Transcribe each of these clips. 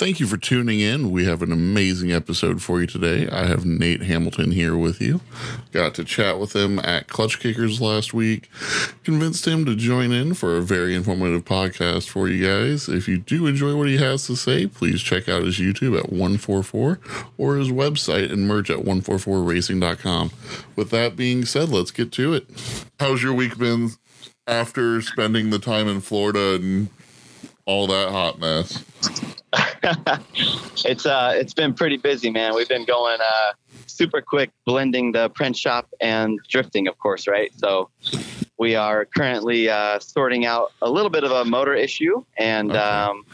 Thank you for tuning in. We have an amazing episode for you today. I have Nate Hamilton here with you. Got to chat with him at Clutch Kickers last week. Convinced him to join in for a very informative podcast for you guys. If you do enjoy what he has to say, please check out his YouTube at 144 or his website and merch at 144racing.com. With that being said, let's get to it. How's your week been after spending the time in Florida and all that hot mess? it's uh it's been pretty busy, man. We've been going uh super quick blending the print shop and drifting, of course, right? So we are currently uh, sorting out a little bit of a motor issue and Okay. um,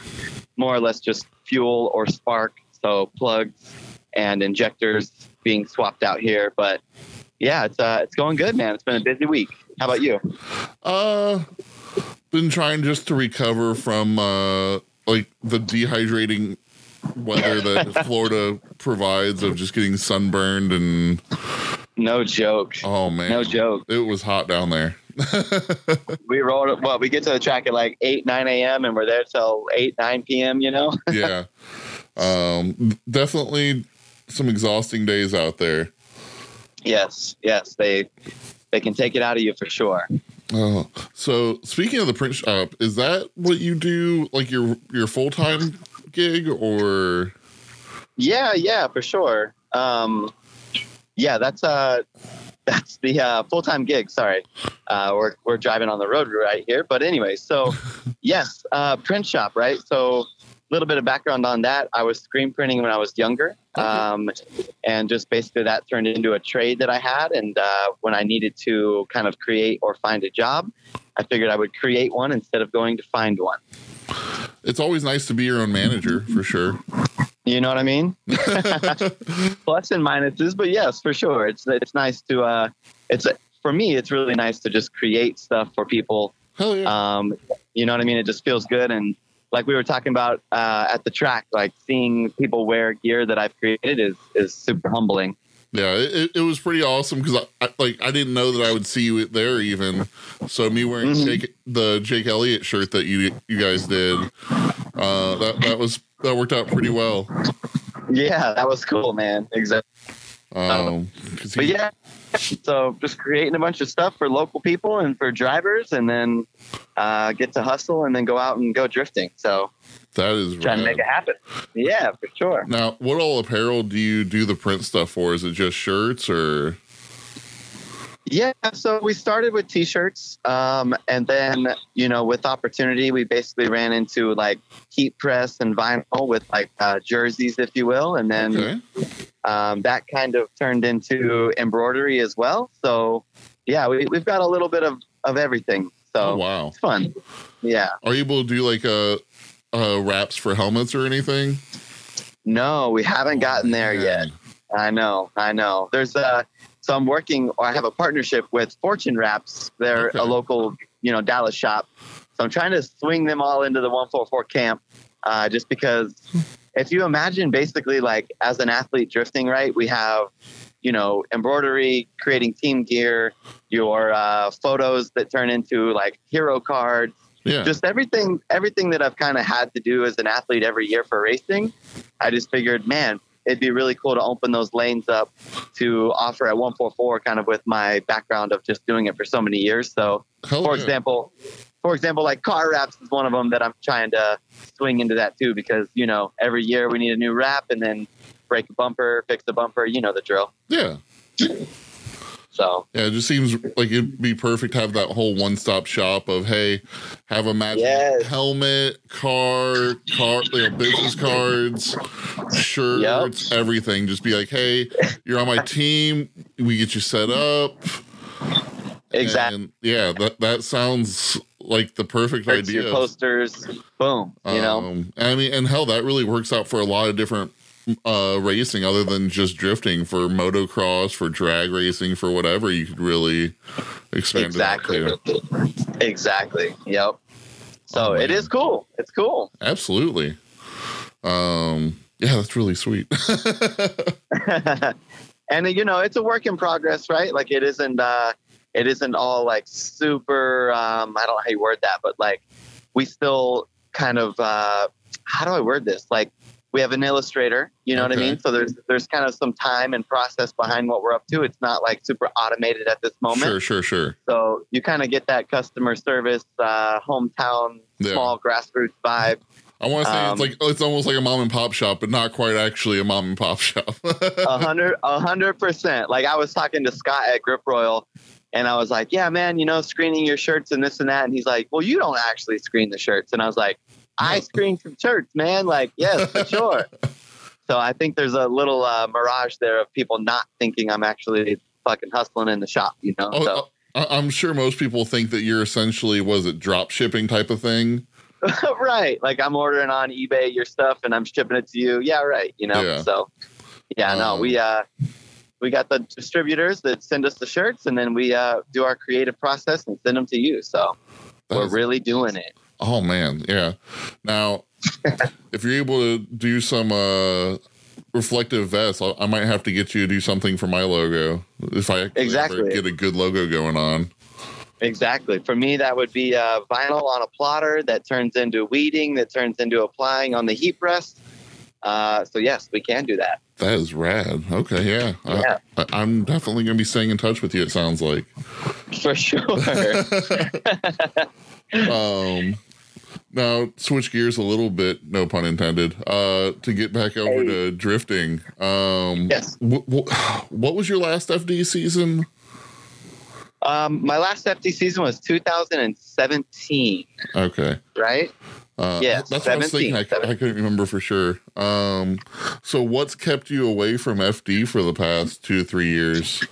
more or less just fuel or spark. So plugs and injectors being swapped out here. But yeah, it's uh, it's going good, man. It's been a busy week. How about you? Uh, been trying just to recover from uh like the dehydrating weather that Florida provides of just getting sunburned and No joke. oh man, No joke. it was hot down there. We rolled. Well, we get to the track at like eight, nine a.m. and we're there till eight, nine p.m. You know. yeah, um, definitely some exhausting days out there. yes, yes. They they can take it out of you for sure. Oh, so speaking of the print shop, is that what you do? Like your your full time gig or? Yeah, yeah, for sure. Um, yeah, that's uh, that's the uh, full time gig. Sorry, uh, we're we're driving on the road right here. But anyway, so yes, uh, print shop, right? So little bit of background on that. I was screen printing when I was younger, um, and just basically that turned into a trade that I had. And uh, when I needed to kind of create or find a job, I figured I would create one instead of going to find one. It's always nice to be your own manager for sure. You know what I mean? Plus and minuses, but yes, for sure. It's it's nice to uh, it's for me. It's really nice to just create stuff for people. Hell yeah. Um, you know what I mean? It just feels good, and like we were talking about uh, at the track, like seeing people wear gear that I've created is is super humbling. Yeah, it, it was pretty awesome because I, I like I didn't know that I would see you there even. So me wearing Mhm. Jake, the Jake Elliott shirt that you you guys did, uh, that that was that worked out pretty well. Yeah, that was cool, man. Exactly. Um, 'cause But yeah, so just creating a bunch of stuff for local people and for drivers, and then uh, get to hustle and then go out and go drifting. So that is trying to make it happen. Yeah, for sure. Now, what all apparel do you do the print stuff for? Is it just shirts or? Yeah, so we started with t-shirts, um, and then you know, with opportunity, we basically ran into like heat press and vinyl with like uh, jerseys, if you will, and then Okay. um, that kind of turned into embroidery as well. So yeah, we, we've got a little bit of of everything. So Oh wow. it's fun. Yeah. Are you able to do like uh, uh wraps for helmets or anything? No, we haven't gotten there yet. I know, I know. There's uh so I'm working or I have a partnership with Fortune Wraps. They're Okay. a local, you know, Dallas shop. So I'm trying to swing them all into the 144 camp. Uh, just because if you imagine basically like as an athlete drifting, right, we have, you know, embroidery, creating team gear, your uh, photos that turn into like hero cards, Yeah. just everything everything that I've kind of had to do as an athlete every year for racing, I just figured, man, it'd be really cool to open those lanes up to offer at 144 kind of with my background of just doing it for so many years. So, Hell for yeah. example, for example, like car wraps is one of them that I'm trying to swing into that too because, you know, every year we need a new wrap and then break a bumper, fix the bumper, you know the drill. Yeah. So, Yeah, it just seems like it'd be perfect to have that whole one stop shop of hey, have a matching Yes. helmet, car, car, you know, business cards, shirts, everything. Just be like, hey, you're on my team. We get you set up. exactly. And yeah, that that sounds like the perfect Prints idea. your posters, boom, you know? Um, I mean, and hell, that really works out for a lot of different uh, racing other than just drifting for motocross, for drag racing, for whatever. You could really expand Exactly. it out too. Exactly. Yep. So Oh, it is cool. It's cool. Absolutely. Um, yeah, that's really sweet. and you know, it's a work in progress, right? Like it isn't uh it isn't all like super um I don't know how you word that, but like we still kind of uh how do I word this? Like we have an illustrator, you know what I mean? So there's there's kind of some time and process behind what we're up to. It's not like super automated at this moment. Sure, sure, sure. So you kind of get that customer service, uh, hometown, Yeah. small grassroots vibe. I want to say Um, it's like it's almost like a mom and pop shop, but not quite actually a mom and pop shop. A hundred, a hundred percent. Like I was talking to Scott at Grip Royal, and I was like, "Yeah, man, you know, screening your shirts and this and that." And he's like, "Well, you don't actually screen the shirts." And I was like, "I No. screen some shirts, man. Like, yes, for sure." So I think there's a little uh, mirage there of people not thinking I'm actually fucking hustling in the shop, you know. Oh, so I- I'm sure most people think that you're essentially was it drop shipping type of thing. right, like I'm ordering on eBay your stuff and I'm shipping it to you. Yeah, right. You know. Yeah. So yeah, no, Um, we uh we got the distributors that send us the shirts and then we uh do our creative process and send them to you. So we're really doing it. Oh man, yeah. Now, if you're able to do some uh, reflective vests, I, I might have to get you to do something for my logo if I Exactly. get a good logo going on. Exactly. For me, that would be uh, vinyl on a plotter that turns into weeding, that turns into applying on the heat press. Uh, so yes, we can do that. That is rad. Okay, yeah. Yeah. I, I'm definitely going to be staying in touch with you, it sounds like. For sure. um, now, switch gears a little bit, no pun intended, uh, to get back over Hey. to drifting. Um, yes. wh- wh- what was your last FD season? Um, my last FD season was 2017, Okay. right? Uh, Yes, that's what I was thinking. I, 17. I couldn't remember for sure. Um, so, what's kept you away from FD for the past two three years?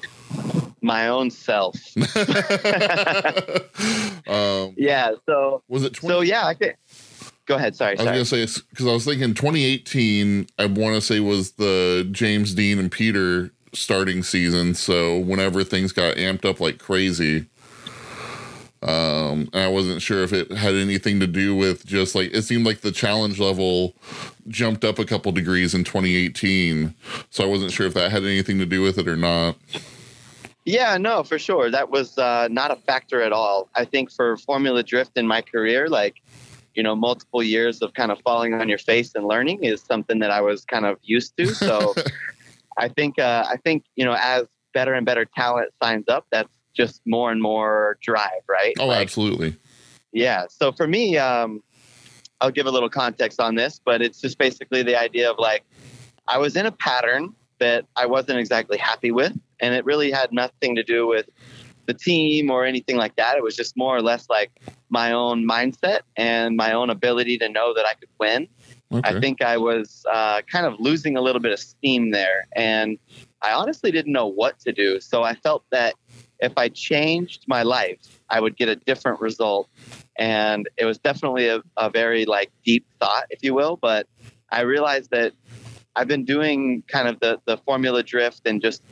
My own self. um, yeah. So, was it 20, so yeah, I could go ahead. Sorry. I was sorry. gonna say it's because I was thinking 2018. I want to say was the James Deane and Peter starting season. So whenever things got amped up like crazy, um, and I wasn't sure if it had anything to do with just like it seemed like the challenge level jumped up a couple degrees in 2018. So I wasn't sure if that had anything to do with it or not. Yeah, no, for sure. That was uh, not a factor at all. I think for Formula Drift in my career, like, you know, multiple years of kind of falling on your face and learning is something that I was kind of used to. So I think, uh, I think, you know, as better and better talent signs up, that's just more and more drive, right? Oh, Like, absolutely. yeah. So for me, um, I'll give a little context on this, but it's just basically the idea of like, I was in a pattern that I wasn't exactly happy with. And it really had nothing to do with the team or anything like that. It was just more or less like my own mindset and my own ability to know that I could win. Okay. I think I was uh, kind of losing a little bit of steam there. And I honestly didn't know what to do. So I felt that if I changed my life, I would get a different result. And it was definitely a, a very like deep thought, if you will. But I realized that I've been doing kind of the, the formula drift and just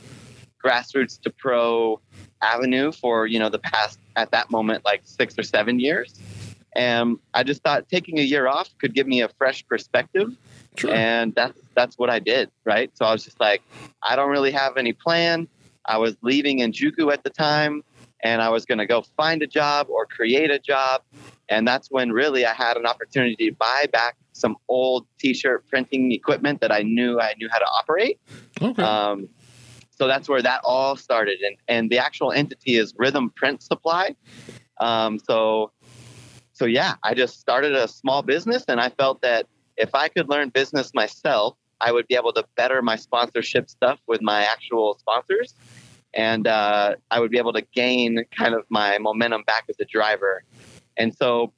grassroots to pro avenue for, you know, the past at that moment, like six or seven years. And I just thought taking a year off could give me a fresh perspective sure. and that's that's what I did, right? So I was just like, I don't really have any plan. I was leaving in Juku at the time, and I was going to go find a job or create a job, and that's when really I had an opportunity to buy back some old T-shirt printing equipment that I knew I knew how to operate. okay. Um, so that's where that all started, and and the actual entity is Rhythm Print Supply. Um, so so yeah, I just started a small business, and I felt that if I could learn business myself, I would be able to better my sponsorship stuff with my actual sponsors, and uh, I would be able to gain kind of my momentum back as a driver. And so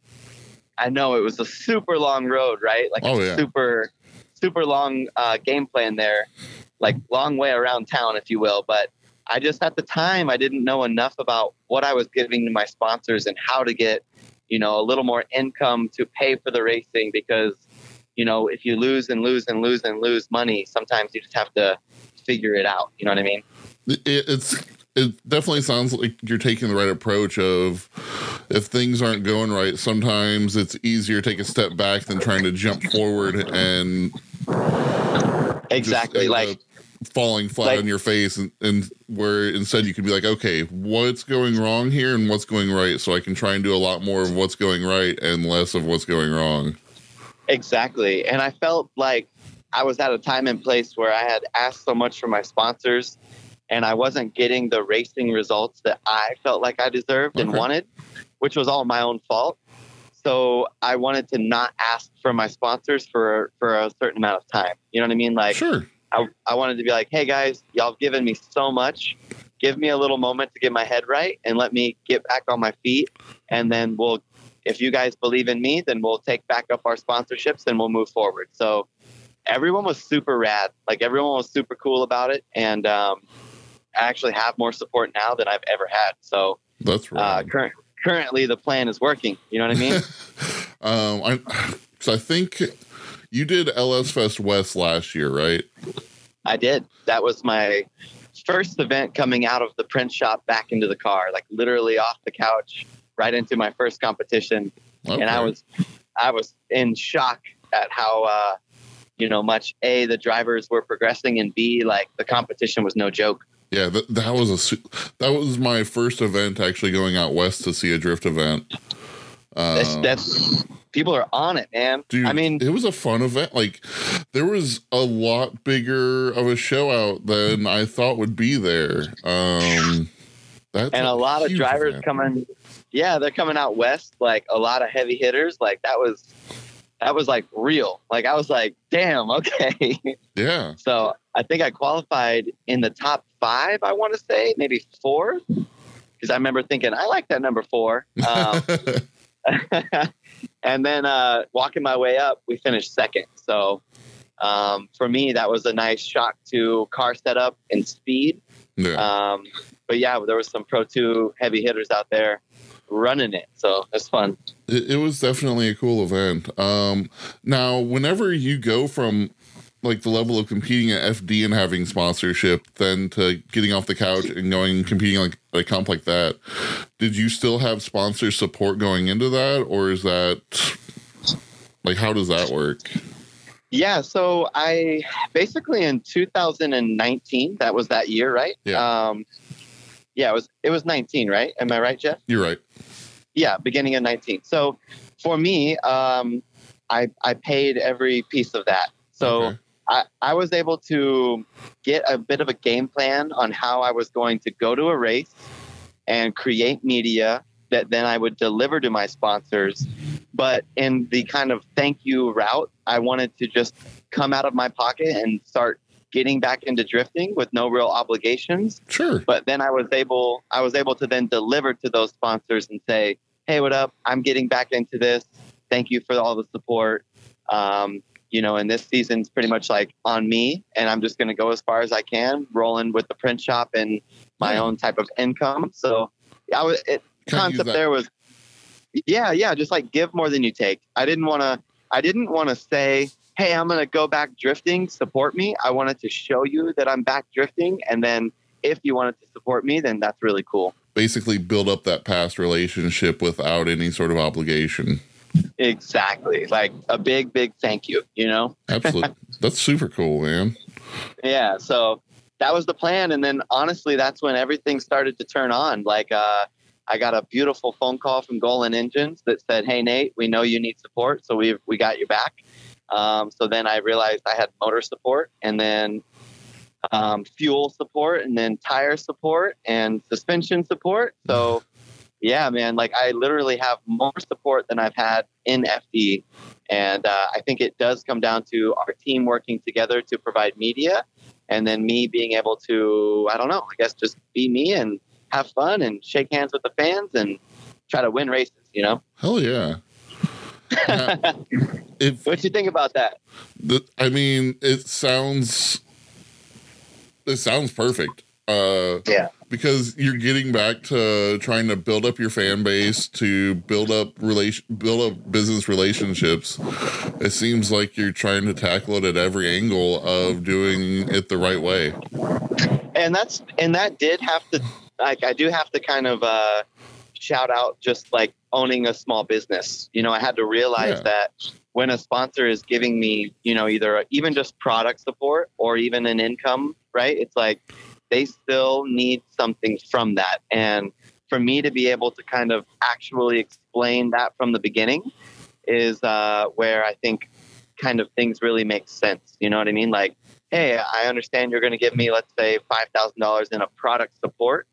I know it was a super long road, right? Like Oh, a yeah. super super long uh, game plan there, like long way around town, if you will. But I just at the time I didn't know enough about what I was giving to my sponsors and how to get, you know, a little more income to pay for the racing because, you know, if you lose and lose and lose and lose money, sometimes you just have to figure it out. You know what I mean? it's it definitely sounds like you're taking the right approach of if things aren't going right sometimes it's easier to take a step back than trying to jump forward and Exactly. end Like up falling flat like- on your face and, and where instead you could be like okay what's going wrong here and what's going right so i can try and do a lot more of what's going right and less of what's going wrong Exactly. And I felt like I was at a time and place where I had asked so much from my sponsors and I wasn't getting the racing results that I felt like I deserved and Okay. wanted, which was all my own fault. So I wanted to not ask for my sponsors for for a certain amount of time. You know what I mean? Like sure. I, I wanted to be like, hey guys, y'all have given me so much. Give me a little moment to get my head right and let me get back on my feet. And then we'll, if you guys believe in me, then we'll take back up our sponsorships and we'll move forward. So everyone was super rad. Like everyone was super cool about it. And um, actually have more support now than I've ever had. So That's uh, right. current, currently the plan is working. You know what I mean? um, I, so I think you did LS Fest West last year, right? I did. That was my first event coming out of the print shop back into the car, like literally off the couch, right into my first competition. Okay. And I was, I was in shock at how, uh, you know, much a the drivers were progressing, and b like the competition was no joke. Yeah, that, that was a that was my first event actually going out west to see a drift event. That's, Um, that's people are on it, man. Dude, I mean, it was a fun event. Like, there was a lot bigger of a show out than I thought would be there. Um, that's and a lot of drivers event. coming. Yeah, they're coming out west. Like a lot of heavy hitters. Like that was, that was like real. Like I was like, damn, okay. Yeah, So I think I qualified in the top five. I want to say maybe four, because I remember thinking I like that number four. Um, and then uh, walking my way up, we finished second. So um, for me, that was a nice shock to car setup and speed. yeah. Um, but yeah, there was some Pro Two heavy hitters out there running it, so it's fun. It, it was definitely a cool event. Um, now, whenever you go from like the level of competing at FD and having sponsorship, then to getting off the couch and going and competing like a comp like that, did you still have sponsor support going into that, or is that like how does that work? Yeah, so I basically in 2019, that was that year, right? Yeah. Um, yeah, it was it was 19, right? Am I right, Jeff? You're right. Yeah, beginning of 19. So for me, um, I I paid every piece of that. So Okay. I, I was able to get a bit of a game plan on how I was going to go to a race and create media that then I would deliver to my sponsors. But in the kind of thank you route, I wanted to just come out of my pocket and start getting back into drifting with no real obligations. Sure. But then I was able I was able to then deliver to those sponsors and say, "Hey, what up? I'm getting back into this. Thank you for all the support." Um, you know, and this season's pretty much like on me, and I'm just going to go as far as I can, rolling with the print shop and my own type of income. So, I was it, concept there was, yeah, yeah, just like give more than you take. I didn't want to, I didn't want to say, hey, I'm going to go back drifting, support me. I wanted to show you that I'm back drifting, and then if you wanted to support me, then that's really cool. Basically, build up that past relationship without any sort of obligation. Exactly, like a big, big thank you. You know. Absolutely. That's super cool, man. yeah so that was the plan and then honestly that's when everything started to turn on like uh i got a beautiful phone call from Golen engines that said hey nate we know you need support so we we got your back um, so then i realized i had motor support and then um, fuel support and then tire support and suspension support so yeah man like i literally have more support than i've had in fd and uh, I think it does come down to our team working together to provide media, and then me being able to, I don't know, I guess just be me and have fun and shake hands with the fans and try to win races. You know, Hell yeah. Now, if what do you think about that? the, I mean, it sounds it sounds perfect. Uh, Yeah. because you're getting back to trying to build up your fan base, to build up relation, build up business relationships. It seems like you're trying to tackle it at every angle of doing it the right way. and that's and that did have to like i do have to kind of uh shout out just like owning a small business you know i had to realize Yeah. that when a sponsor is giving me you know either even just product support or even an income right it's like they still need something from that and for me to be able to kind of actually explain that from the beginning is uh, where I think kind of things really make sense. You know what I mean? Like, hey, I understand you're going to give me, let's say, five thousand dollars in a product support,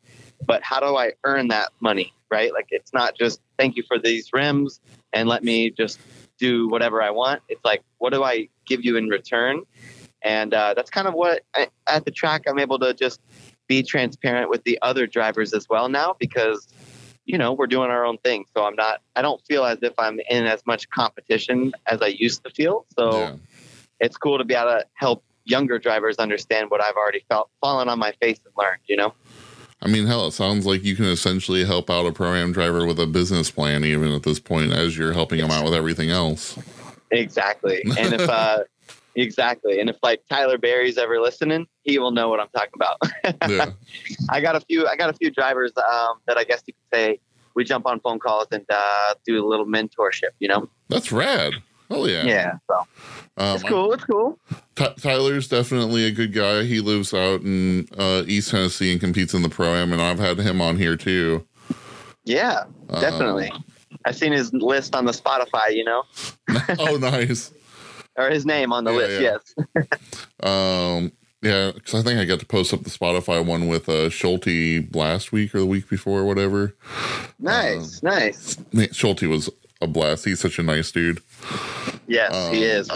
but how do I earn that money? Right? Like, it's not just thank you for these rims and let me just do whatever I want. It's like, what do I give you in return? And uh, that's kind of what I, at the track I'm able to just be transparent with the other drivers as well now because you know we're doing our own thing. So I'm not. I don't feel as if I'm in as much competition as I used to feel. So Yeah. it's cool to be able to help younger drivers understand what I've already felt fallen on my face and learned. You know. I mean, hell, it sounds like you can essentially help out a program driver with a business plan, even at this point, as you're helping them out with everything else. Exactly. And if uh exactly. And if like Tyler Barry's ever listening, he will know what I'm talking about. Yeah. I got a few I got a few drivers um that I guess you could say we jump on phone calls and uh do a little mentorship, you know? That's rad. Hell yeah. Yeah. So Um, it's cool, it's cool. Ty- Tyler's definitely a good guy. He lives out in uh, East Tennessee and competes in the pro am, and I've had him on here too. Yeah, Um, definitely. I've seen his list on the Spotify, you know, oh, nice. or his name on the Yeah, list. yeah. Yes. Um, yeah, because I think I got to post up the Spotify one with uh, Schulte last week or the week before, or whatever. Nice, Um, nice. Man, Schulte was a blast. He's such a nice dude. Yes, he um, is.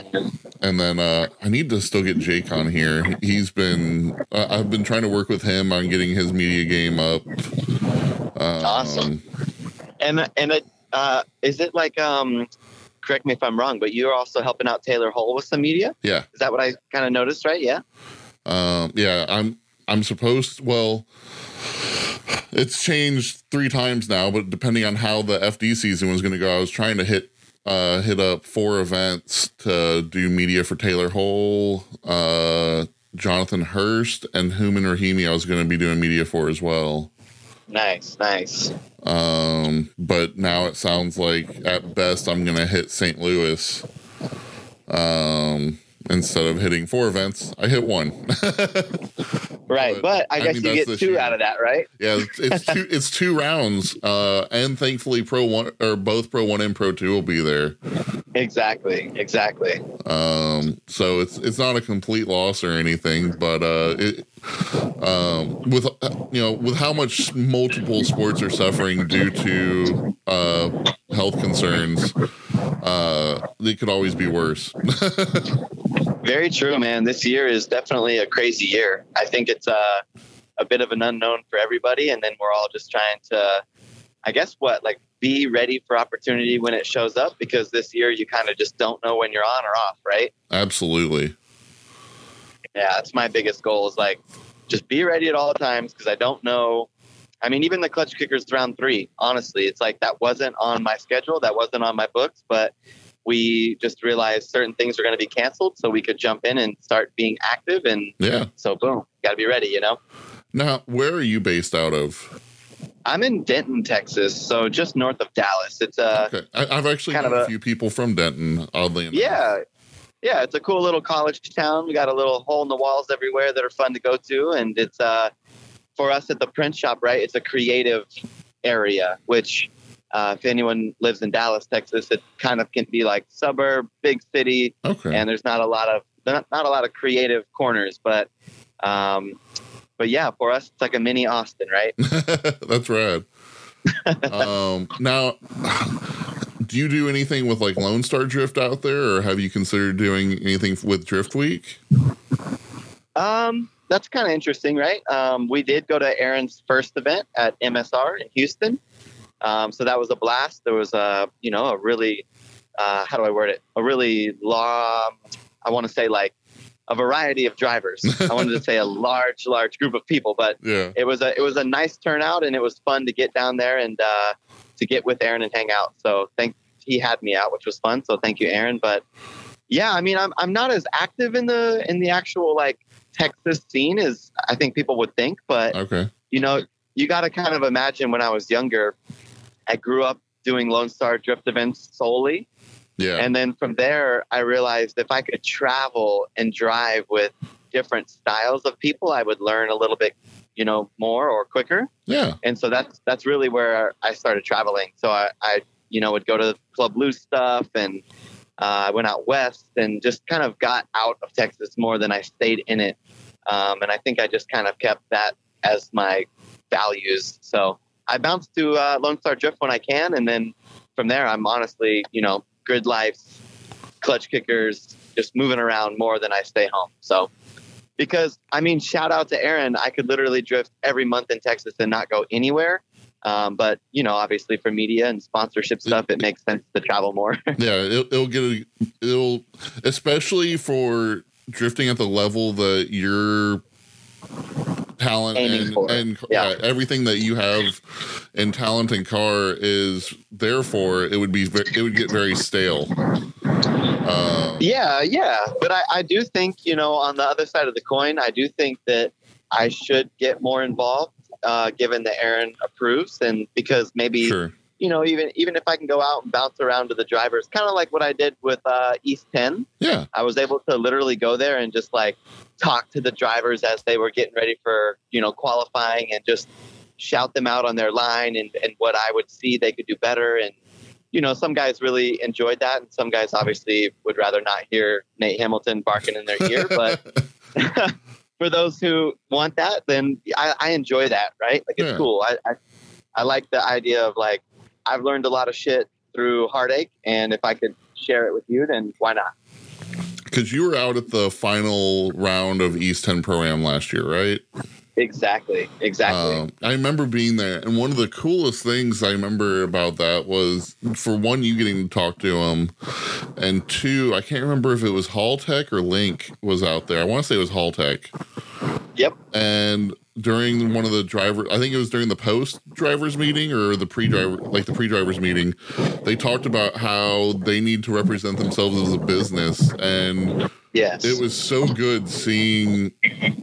And then uh, I need to still get Jake on here. He's been uh, I've been trying to work with him on getting his media game up. Um, Awesome. And and it, uh, is it like um, correct me if I'm wrong, but you're also helping out Taylor Hole with some media. Yeah. Is that what I kind of noticed? Right? Yeah. Um, yeah, I'm I'm supposed well it's changed three times now, but depending on how the FD season was gonna go, I was trying to hit uh hit up four events to do media for Taylor Hole, uh Jonathan Hurst and Hooman Rahimi I was gonna be doing media for as well. Nice, nice. Um, but now it sounds like at best I'm gonna hit St. Louis. Um, instead of hitting four events, I hit one. Right, But, but, I I guess mean, you get two year. out of that, right? yeah, it's, it's two it's two rounds. Uh, and thankfully Pro One or both Pro One and Pro Two will be there. Exactly, exactly. Um, so it's it's not a complete loss or anything, but uh, it, um, with you know with how much multiple sports are suffering due to uh, health concerns, uh, it could always be worse. Very true, man. This year is definitely a crazy year. I think it's uh, a bit of an unknown for everybody, and then we're all just trying to, I guess, what like be ready for opportunity when it shows up because this year you kind of just don't know when you're on or off, right? Absolutely. Yeah, that's my biggest goal is like just be ready at all times because I don't know. I mean, even the clutch kickers round three, honestly, it's like that wasn't on my schedule, that wasn't on my books, but we just realized certain things were going to be canceled so we could jump in and start being active. And Yeah. so, boom, got to be ready, you know? Now, where are you based out of? I'm in Denton, Texas, so just north of Dallas. It's a, Okay, I, I've actually kind of a a- few people from Denton. Oddly enough. yeah. Yeah, it's a cool little college town. We got a little hole in the walls everywhere that are fun to go to, and it's uh, for us at the print shop, right? It's a creative area, which uh, if anyone lives in Dallas, Texas, it kind of can be like suburb, big city, Okay. and there's not a lot of not, not a lot of creative corners, but um, but yeah, for us, it's like a mini Austin, right? That's rad. um, now, do you do anything with like Lone Star Drift out there, or have you considered doing anything with Drift Week? Um, that's kind of interesting, right? Um, we did go to Aaron's first event at MSR in Houston. Um, so that was a blast. There was a, you know, a really, uh, how do I word it? A really long, I want to say like a variety of drivers. I wanted to say a large, large group of people, but Yeah. it was a, it was a nice turnout and it was fun to get down there and, uh, to get with Aaron and hang out. So thank, he had me out, which was fun. So thank you, Aaron. But yeah, I mean, I'm, I'm not as active in the, in the actual like Texas scene as I think people would think, but Okay. you know, you got to kind of imagine when I was younger, I grew up doing Lone Star Drift events solely. Yeah. And then from there, I realized if I could travel and drive with different styles of people, I would learn a little bit, you know, more or quicker. yeah. And so that's that's really where I started traveling. So I, I you know, would go to Club Loose stuff and I went out west and just kind of got out of Texas more than I stayed in it. Um, and I think I just kind of kept that as my values. So I bounce to uh, Lone Star Drift when I can, and then from there, I'm honestly, you know, grid life, clutch kickers, just moving around more than I stay home. So because I mean, shout out to Aaron, I could literally drift every month in Texas and not go anywhere. Um, but you know, obviously for media and sponsorship stuff, it makes sense to travel more. yeah, it'll, it'll get a, it'll especially for drifting at the level that you're talent and, and yeah. everything that you have in talent and car is there for it would be it would get very stale uh, yeah yeah but I, I do think you know on the other side of the coin i do think that i should get more involved uh, given that aaron approves and because maybe sure. you know even even if i can go out and bounce around to the drivers kind of like what i did with uh, east 10 yeah. I was able to literally go there and just like talk to the drivers as they were getting ready for you know qualifying and just shout them out on their line and, and what I would see they could do better. And you know some guys really enjoyed that and some guys obviously would rather not hear Nate Hamilton barking in their ear but for those who want that then I, I enjoy that right like it's yeah. cool I, I I like the idea of like I've learned a lot of shit through heartache and if I could share it with you then why not because you were out at the final round of East 10 Pro Am last year, right? Exactly. Exactly. Um, I remember being there, and one of the coolest things I remember about that was, for one, you getting to talk to him, and two, I can't remember if it was Haltech or Link was out there. I want to say it was Haltech. Yep. And during one of the driver i think it was during the post drivers meeting or the pre-driver like the pre-drivers meeting they talked about how they need to represent themselves as a business. And yes. it was so good seeing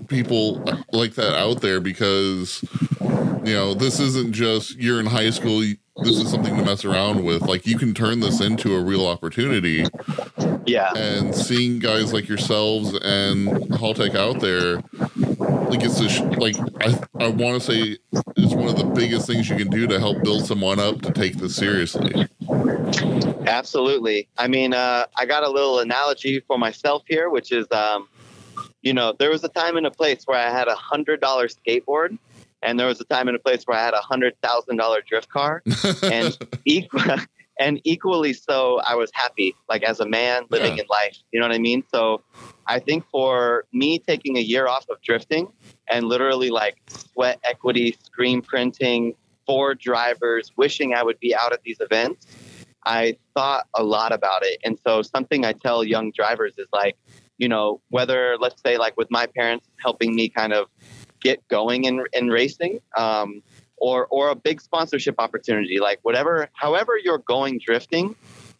people like that out there because you know this isn't just you're in high school this is something to mess around with like you can turn this into a real opportunity yeah and seeing guys like yourselves and Haltech out there like it's a sh- like I I want to say it's one of the biggest things you can do to help build someone up to take this seriously. Absolutely. I mean, uh, I got a little analogy for myself here, which is, um, you know, there was a time and a place where I had a hundred dollar skateboard, and there was a time and a place where I had a hundred thousand dollar drift car, and equal. And equally so, I was happy, like as a man living yeah. in life. You know what I mean? So, I think for me taking a year off of drifting and literally like sweat equity, screen printing, for drivers, wishing I would be out at these events, I thought a lot about it. And so something I tell young drivers is like, you know, whether let's say like with my parents helping me kind of get going in, in racing, um, or or a big sponsorship opportunity, like whatever, however you're going drifting,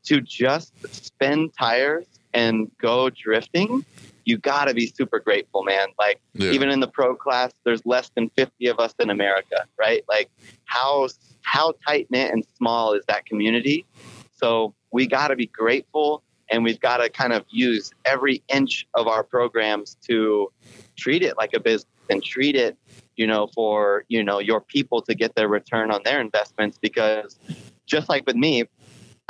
to just spend tires and go drifting, you got to be super grateful, man. Like yeah. even in the pro class, there's less than 50 of us in America, right? Like how how tight knit and small is that community? So we got to be grateful and we've got to kind of use every inch of our programs to treat it like a business and treat it, you know, for, you know, your people to get their return on their investments because just like with me,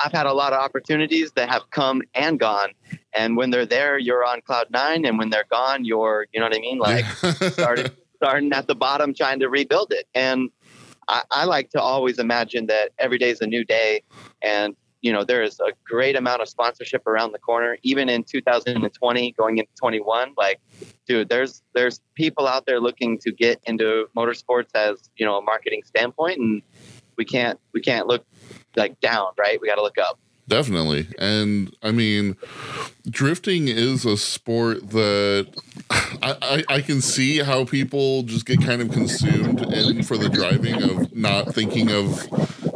I've had a lot of opportunities that have come and gone. And when they're there, you're on cloud nine. And when they're gone, you're, you know what I mean? Like starting, starting at the bottom, trying to rebuild it. And I, I like to always imagine that every day is a new day. And, you know, there is a great amount of sponsorship around the corner, even in 2020, going into 21. Like, dude, there's, there's people out there looking to get into motorsports as, you know, a marketing standpoint. And we can't, we can't look like down, right? We got to look up. Definitely. And I mean, drifting is a sport that I, I, I, can see how people just get kind of consumed in for the driving of not thinking of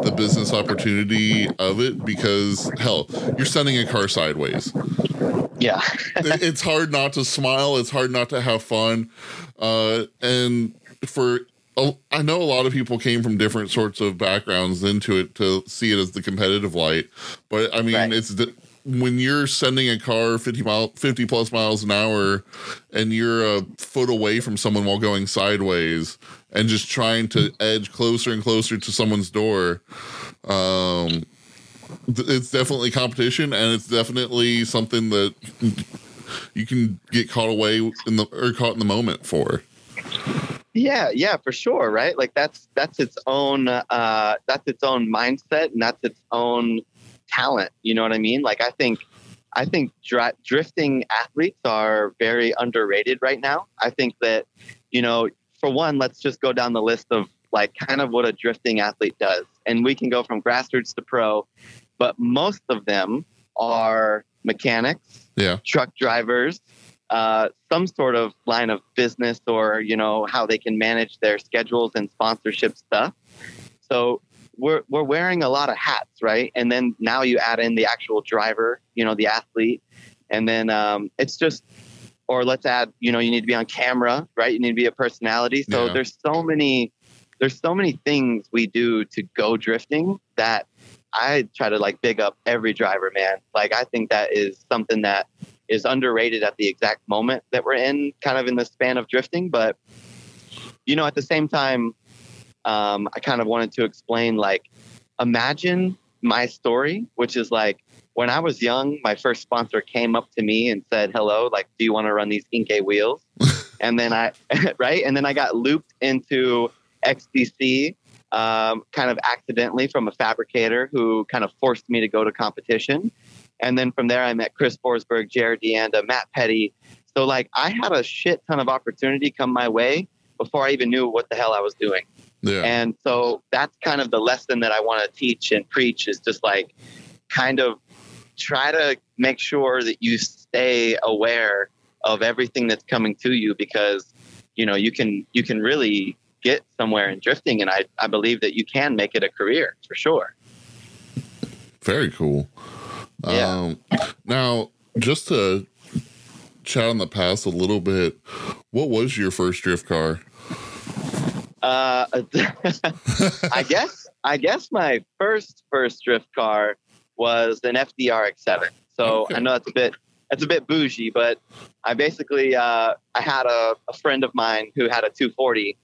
the business opportunity of it because, hell, you're sending a car sideways. Yeah. it's hard not to smile, it's hard not to have fun. Uh, and for I know a lot of people came from different sorts of backgrounds into it to see it as the competitive light, but I mean, right. it's the, when you're sending a car 50 mile 50 plus miles an hour and you're a foot away from someone while going sideways and just trying to edge closer and closer to someone's door um th- it's definitely competition, and it's definitely something that you can get caught away in the or caught in the moment for. Yeah, yeah, for sure, right? Like that's that's its own uh that's its own mindset and that's its own talent, you know what I mean? Like I think I think dri- drifting athletes are very underrated right now. I think that you know, for one, let's just go down the list of like kind of what a drifting athlete does. And we can go from grassroots to pro, but most of them are mechanics, Yeah. truck drivers, uh, some sort of line of business or you know how they can manage their schedules and sponsorship stuff. So we're we're wearing a lot of hats, right? And then now you add in the actual driver, you know, the athlete, and then um, it's just. Or let's add, you know, you need to be on camera, right? You need to be a personality. So Yeah. there's so many, there's so many things we do to go drifting that I try to like big up every driver, man. Like I think that is something that is underrated at the exact moment that we're in, kind of in the span of drifting. But you know, at the same time, um, I kind of wanted to explain like, imagine my story, which is like when I was young, my first sponsor came up to me and said, "Hello, like, do you want to run these Enkei wheels?" and then I, right, and then I got looped into XDC um, kind of accidentally from a fabricator who kind of forced me to go to competition. And then from there, I met Chris Forsberg, Jarod DeAnda, Matt Petty. So, like, I had a shit ton of opportunity come my way before I even knew what the hell I was doing. Yeah. And so that's kind of the lesson that I want to teach and preach is just like kind of try to make sure that you stay aware of everything that's coming to you because you know you can you can really get somewhere in drifting and I, I believe that you can make it a career for sure. Very cool. Yeah. Um, now, just to chat on the past a little bit, what was your first drift car? Uh, I guess I guess my first first drift car was an FD RX-7. So. I know that's a bit that's a bit bougie, but I basically uh, I had a, a friend of mine who had a 240,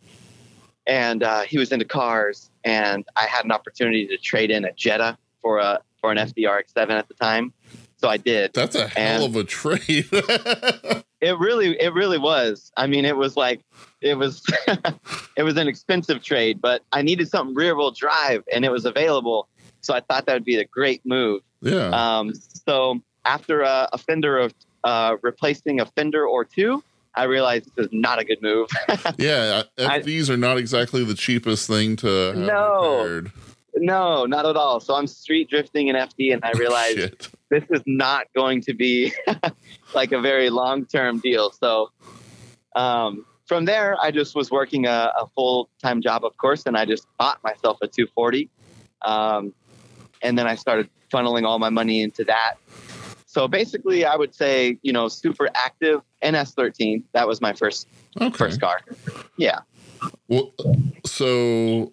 and uh, he was into cars, and I had an opportunity to trade in a Jetta for a for an FD RX-7 at the time. So I did. That's a hell And- of a trade. It really, it really was. I mean, it was like, it was, it was an expensive trade, but I needed something rear wheel drive, and it was available. So I thought that would be a great move. yeah. Um, so after a, a fender of uh, replacing a fender or two, I realized this is not a good move. yeah. I- FDs are not exactly the cheapest thing to No. repaired. no, not at all. So I'm street drifting in FD, and I realized Shit. this is not going to be like a very long term deal. So um, from there, I just was working a, a full time job, of course, and I just bought myself a 240. Um, and then I started funneling all my money into that. So basically, I would say, you know, super active NS13. That was my first Okay. first car. Yeah. Well, so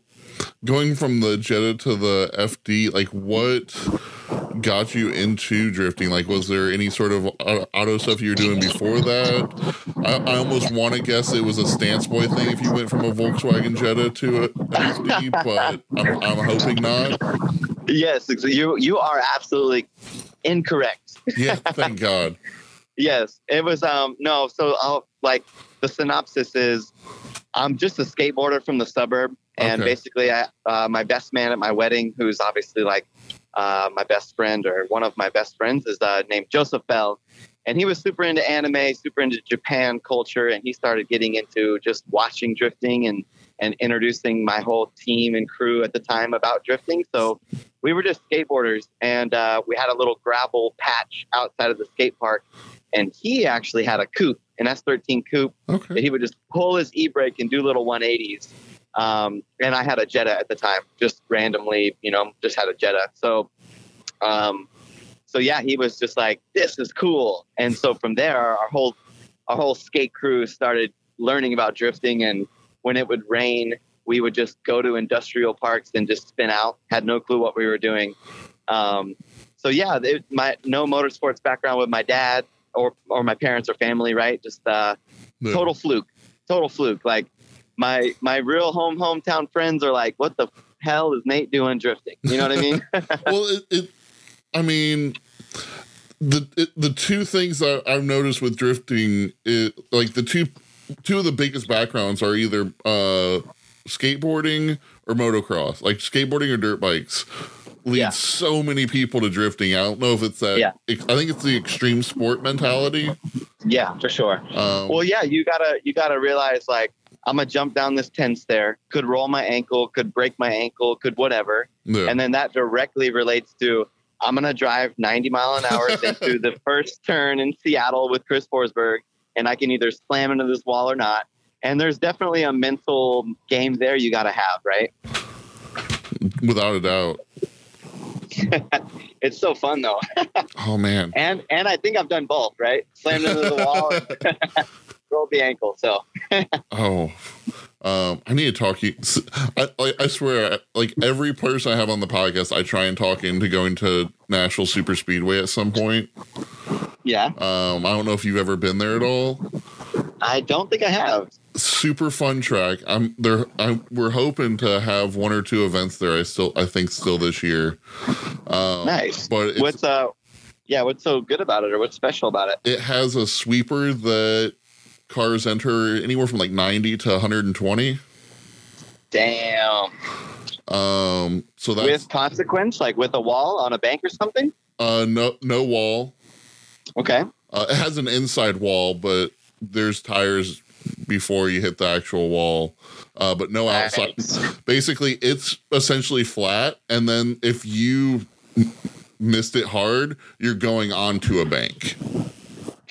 going from the Jetta to the FD, like what got you into drifting? Like, was there any sort of auto stuff you were doing before that? I, I almost want to guess it was a stance boy thing if you went from a Volkswagen Jetta to a FD, but I'm, I'm hoping not. Yes, you you are absolutely incorrect. Yeah, thank God. Yes, it was. Um, no, so I'll like the synopsis is, I'm just a skateboarder from the suburb, and Okay. basically, I uh, my best man at my wedding, who's obviously like uh, my best friend or one of my best friends, is uh, named Joseph Bell, and he was super into anime, super into Japan culture, and he started getting into just watching drifting and and introducing my whole team and crew at the time about drifting. So we were just skateboarders, and uh, we had a little gravel patch outside of the skate park. And he actually had a coupe, an S13 coupe, that he would just pull his e-brake and do little 180s. Um, and I had a Jetta at the time, just randomly, you know, just had a Jetta. So, um, so yeah, he was just like, "This is cool." And so from there, our whole our whole skate crew started learning about drifting. And when it would rain, we would just go to industrial parks and just spin out. Had no clue what we were doing. Um, so yeah, it, my no motorsports background with my dad or or my parents or family, right? Just uh, Yeah. total fluke, total fluke. Like my my real home hometown friends are like, "What the hell is Nate doing drifting?" You know what I mean? well, it, it I mean, the it, the two things that I've noticed with drifting, is, like the two two of the biggest backgrounds are either uh, skateboarding or motocross. Like skateboarding or dirt bikes leads Yeah. so many people to drifting. I don't know if it's that. Yeah. I think it's the extreme sport mentality. Yeah, for sure. Um, Well, yeah, you gotta you gotta realize like I'm gonna jump down this ten stair, could roll my ankle, could break my ankle, could whatever, yeah. and then that directly relates to I'm gonna drive 90 mile an hour into the first turn in Seattle with Chris Forsberg, and I can either slam into this wall or not. And there's definitely a mental game there you gotta have, right? without a doubt. It's so fun though, Oh man. and and I think I've done both, right? Slammed into the wall, rolled the ankle. So Oh, um, I need to talk you. I, I, I swear, like every person I have on the podcast, I try and talk into going to Nashville Super Speedway at some point. yeah, Um, I don't know if you've ever been there at all. I don't think I have. Super fun track. I'm there. I'm, we're hoping to have one or two events there. I still, I think, still this year. Um, Nice. but it's, What's uh, yeah, what's so good about it, or what's special about it? it has a sweeper that cars enter anywhere from like 90 to 120. Damn. Um, so that's with consequence, like with a wall on a bank or something. uh, no no wall. Okay. Uh, it has an inside wall, but there's tires before you hit the actual wall, uh, but no outside. Nice. Basically, it's essentially flat, and then if you missed it hard, you're going onto a bank.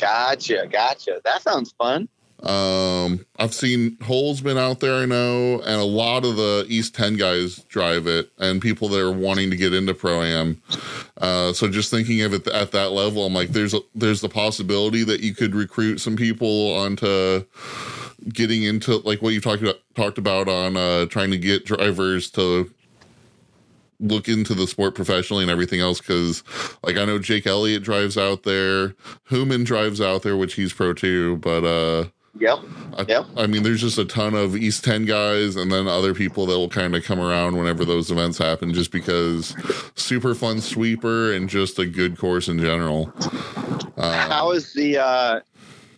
Gotcha. Gotcha. That sounds fun. Um, I've seen Hole's been out there, I know, and a lot of the East 10 guys drive it, and people that are wanting to get into Pro Am. Uh, so just thinking of it at that level, I'm like, there's a, there's the possibility that you could recruit some people onto getting into like what you talked about talked about on uh, trying to get drivers to look into the sport professionally and everything else because like i know jake elliott drives out there Hooman drives out there which he's pro too but uh Yep. I, Yep. I mean, there's just a ton of East 10 guys and then other people that will kind of come around whenever those events happen just because super fun sweeper and just a good course in general. Um, How is the uh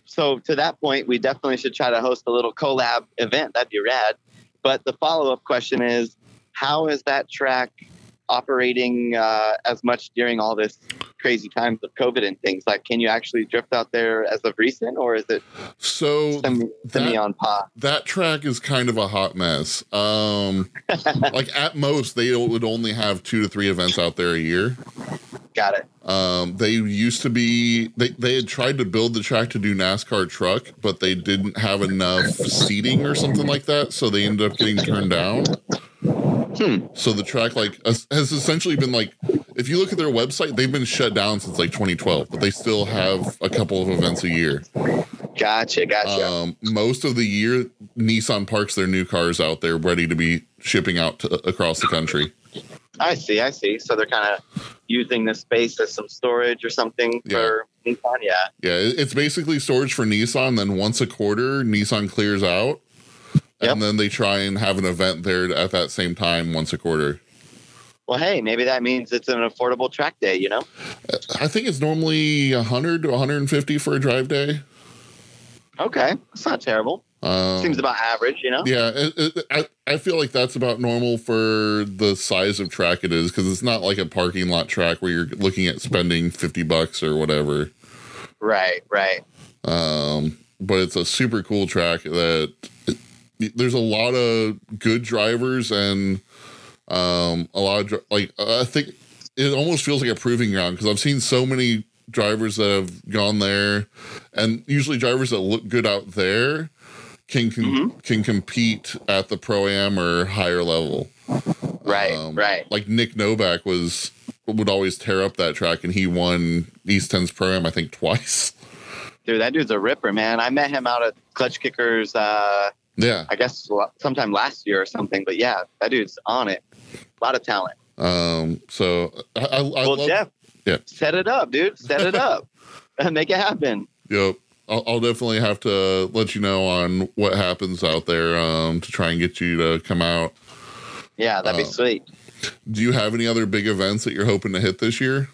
so to that point we definitely should try to host a little collab event. That'd be rad. But the follow-up question is how is that track operating uh, as much during all this crazy times of COVID and things? Like can you actually drift out there as of recent or is it so semi, semi on par? that track is kind of a hot mess. Um, like at most, they would only have two to three events out there a year. Got it. Um, they used to be they, they had tried to build the track to do NASCAR truck, but they didn't have enough seating or something like that, so they ended up getting turned down. Hmm. So the track like has essentially been like if you look at their website, they've been shut down since like 2012, but they still have a couple of events a year. Gotcha, gotcha. Um, most of the year, Nissan parks their new cars out there ready to be shipping out to, across the country. I see, I see. So they're kind of using this space as some storage or something for Nissan. Yeah. Yeah, it's basically storage for Nissan. Then once a quarter, Nissan clears out, and Yep. then they try and have an event there at that same time once a quarter. Well, hey, maybe that means it's an affordable track day. You know? I think it's normally 100 to 150 for a drive day. Okay, it's not terrible. Um, Seems about average. You know? yeah, it, it, I, I feel like that's about normal for the size of track it is because it's not like a parking lot track where you're looking at spending 50 bucks or whatever. Right, right. um, but it's a super cool track that there's a lot of good drivers and um, a lot of like I think it almost feels like a proving ground because I've seen so many drivers that have gone there, and usually drivers that look good out there can can, Mm-hmm. can compete at the pro am or higher level. Right, Um, right. Like Nick Novak was would always tear up that track, and he won East 10's pro am I think twice. Dude, that dude's a ripper, man. I met him out at Clutch Kickers. Uh, Yeah. I guess sometime last year or something. But yeah, that dude's on it. A lot of talent. Um, so I, I, I well, love, Jeff, Yeah. set it up, dude. Set it up. And make it happen. yep. I'll, I'll definitely have to let you know on what happens out there um, to try and get you to come out. Yeah, that'd be Uh, sweet. Do you have any other big events that you're hoping to hit this year?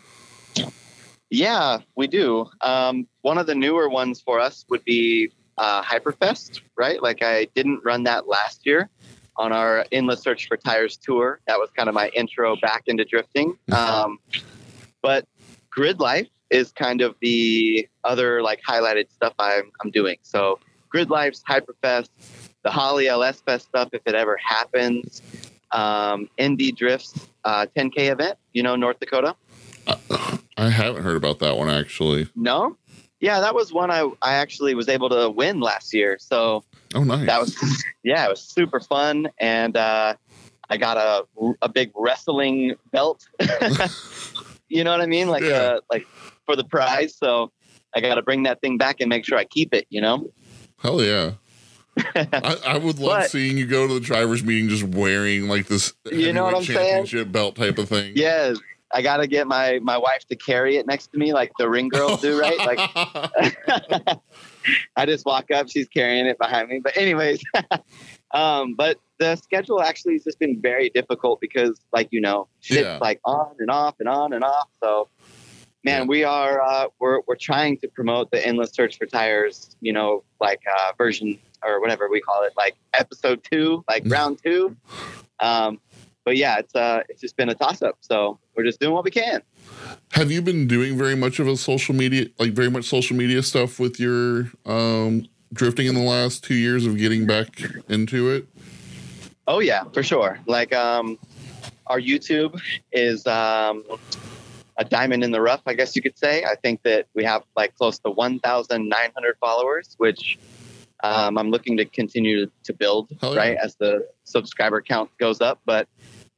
Yeah, we do. Um, one of the newer ones for us would be uh, Hyperfest, right? Like I didn't run that last year on our Endless Search for Tires tour. That was kind of my intro back into drifting. Um, but Grid Life is kind of the other like highlighted stuff I'm, I'm doing. So Grid Life's Hyperfest, the Holley LS Fest stuff, if it ever happens, um, ND Drifts uh, 10K event, you know, North Dakota. I haven't heard about that one actually. No? Yeah, that was one I, I actually was able to win last year. So Oh, nice. that was, yeah, it was super fun. And uh, I got a, a big wrestling belt. you know what I mean? Like, Yeah. uh, like for the prize. So I got to bring that thing back and make sure I keep it, you know? Hell yeah. I, I would love But- seeing you go to the drivers meeting just wearing like this You know what I'm saying? championship belt type of thing. Yes. I got to get my, my wife to carry it next to me like the ring girls do, right? Like, I just walk up, she's carrying it behind me. But anyways, um, but the schedule actually has just been very difficult because, like you know, shit's Yeah. like on and off and on and off. So, man, Yeah. we are uh, we're we're trying to promote the endless search for tires. You know, like uh, version or whatever we call it, like episode two, like round two. Um, but yeah, it's uh, it's just been a toss up. So we're just doing what we can. Have you been doing very much of a social media, like very much social media stuff with your um, drifting in the last two years of getting back into it? Oh yeah, for sure. Like um our YouTube is um a diamond in the rough, I guess you could say. I think that we have like close to 1,900 followers, which um, I'm looking to continue to build, yeah. right, as the subscriber count goes up. But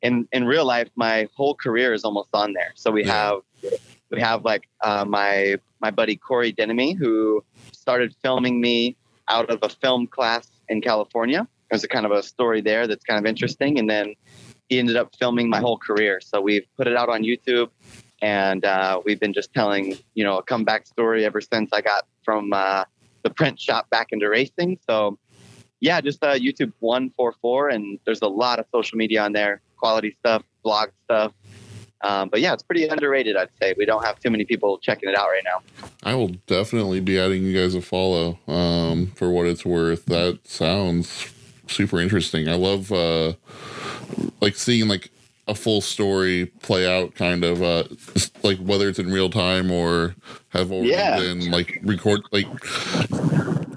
in in real life, my whole career is almost on there. So we Yeah. have we have like uh, my my buddy Corey Denemy, who started filming me out of a film class in California. There's a kind of a story there that's kind of interesting, and then he ended up filming my whole career. So we've put it out on YouTube, and uh, we've been just telling you know a comeback story ever since I got from uh, the print shop back into racing. So yeah, just uh, YouTube one four four, and there's a lot of social media on there, quality stuff, blog stuff. Um, but yeah, it's pretty underrated, I'd say. We don't have too many people checking it out right now. I will definitely be adding you guys a follow um, for what it's worth. That sounds super interesting. I love uh, like seeing like a full story play out, kind of uh, like whether it's in real time or have already Yeah. been like record. Like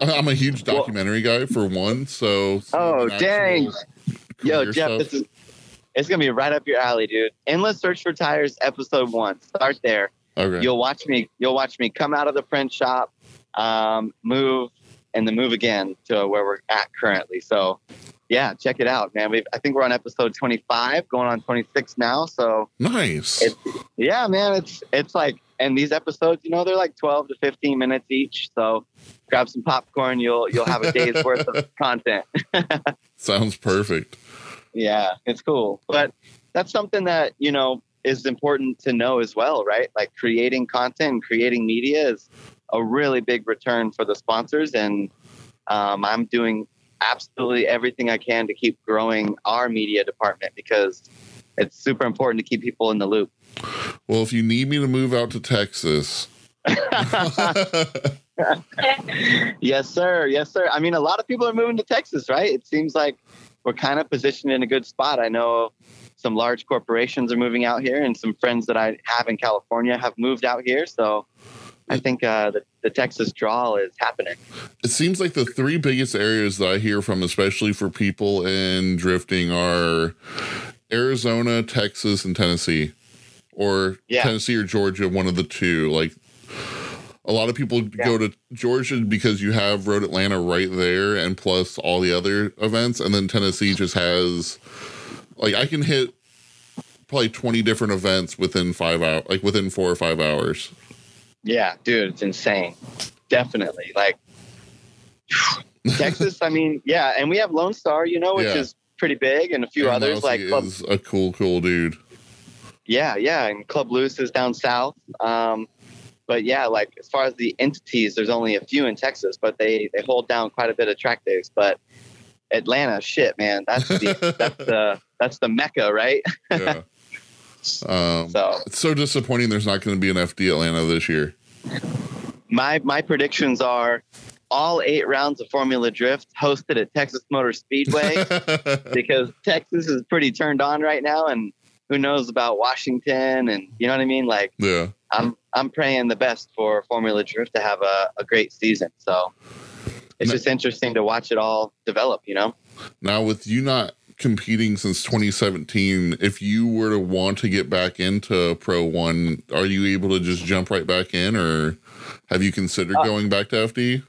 I'm a huge Well- documentary guy for one, so Oh, dang. Yo, Jeff, stuff- this is it's gonna be right up your alley, dude. Endless search for tires, episode one. Start there. okay. You'll watch me. You'll watch me come out of the print shop, um, move, and then move again to where we're at currently. So, yeah, check it out, man. We I think we're on episode 25, going on 26 now. So, nice. Yeah, man, it's it's like, and these episodes, you know, they're like 12 to 15 minutes each. So, grab some popcorn. You'll you'll have a day's worth of content. Sounds perfect. Yeah, it's cool. But that's something that, you know, is important to know as well, right? Like creating content creating media is a really big return for the sponsors. And um, I'm doing absolutely everything I can to keep growing our media department because it's super important to keep people in the loop. Well, if you need me to move out to Texas, yes, sir. Yes, sir. I mean, a lot of people are moving to Texas, right? It seems like we're kind of positioned in a good spot. I know some large corporations are moving out here, and some friends that I have in California have moved out here. So I think uh, the, the Texas draw is happening. it seems like the three biggest areas that I hear from, especially for people in drifting, are Arizona, Texas, and Tennessee, or Yeah. Tennessee or Georgia, one of the two. Like a lot of people go to Georgia because you have Road Atlanta right there, and plus all the other events, and then Tennessee just has like I can hit probably twenty different events within five hours, like within four or five hours. Yeah, dude, it's insane. Definitely. Like Texas, I mean, yeah, and we have Lone Star, you know, which Yeah. is pretty big, and a few Aaron others like Club is a cool, cool dude. Yeah, yeah, and Club Loose is down south. Um, but yeah, like as far as the entities, there's only a few in Texas, but they they hold down quite a bit of track days. But Atlanta, shit, man, that's the that's the that's the mecca, right? Yeah. Um, So it's so disappointing. There's not going to be an FD Atlanta this year. my my predictions are all eight rounds of Formula Drift hosted at Texas Motor Speedway because Texas is pretty turned on right now, and who knows about Washington and you know what I mean. Like yeah. I'm I'm praying the best for Formula Drift to have a, a great season. So it's No- just interesting to watch it all develop. You know. Now, with you not competing since 2017, if you were to want to get back into Pro One, are you able to just jump right back in, or have you considered Uh, going back to FD?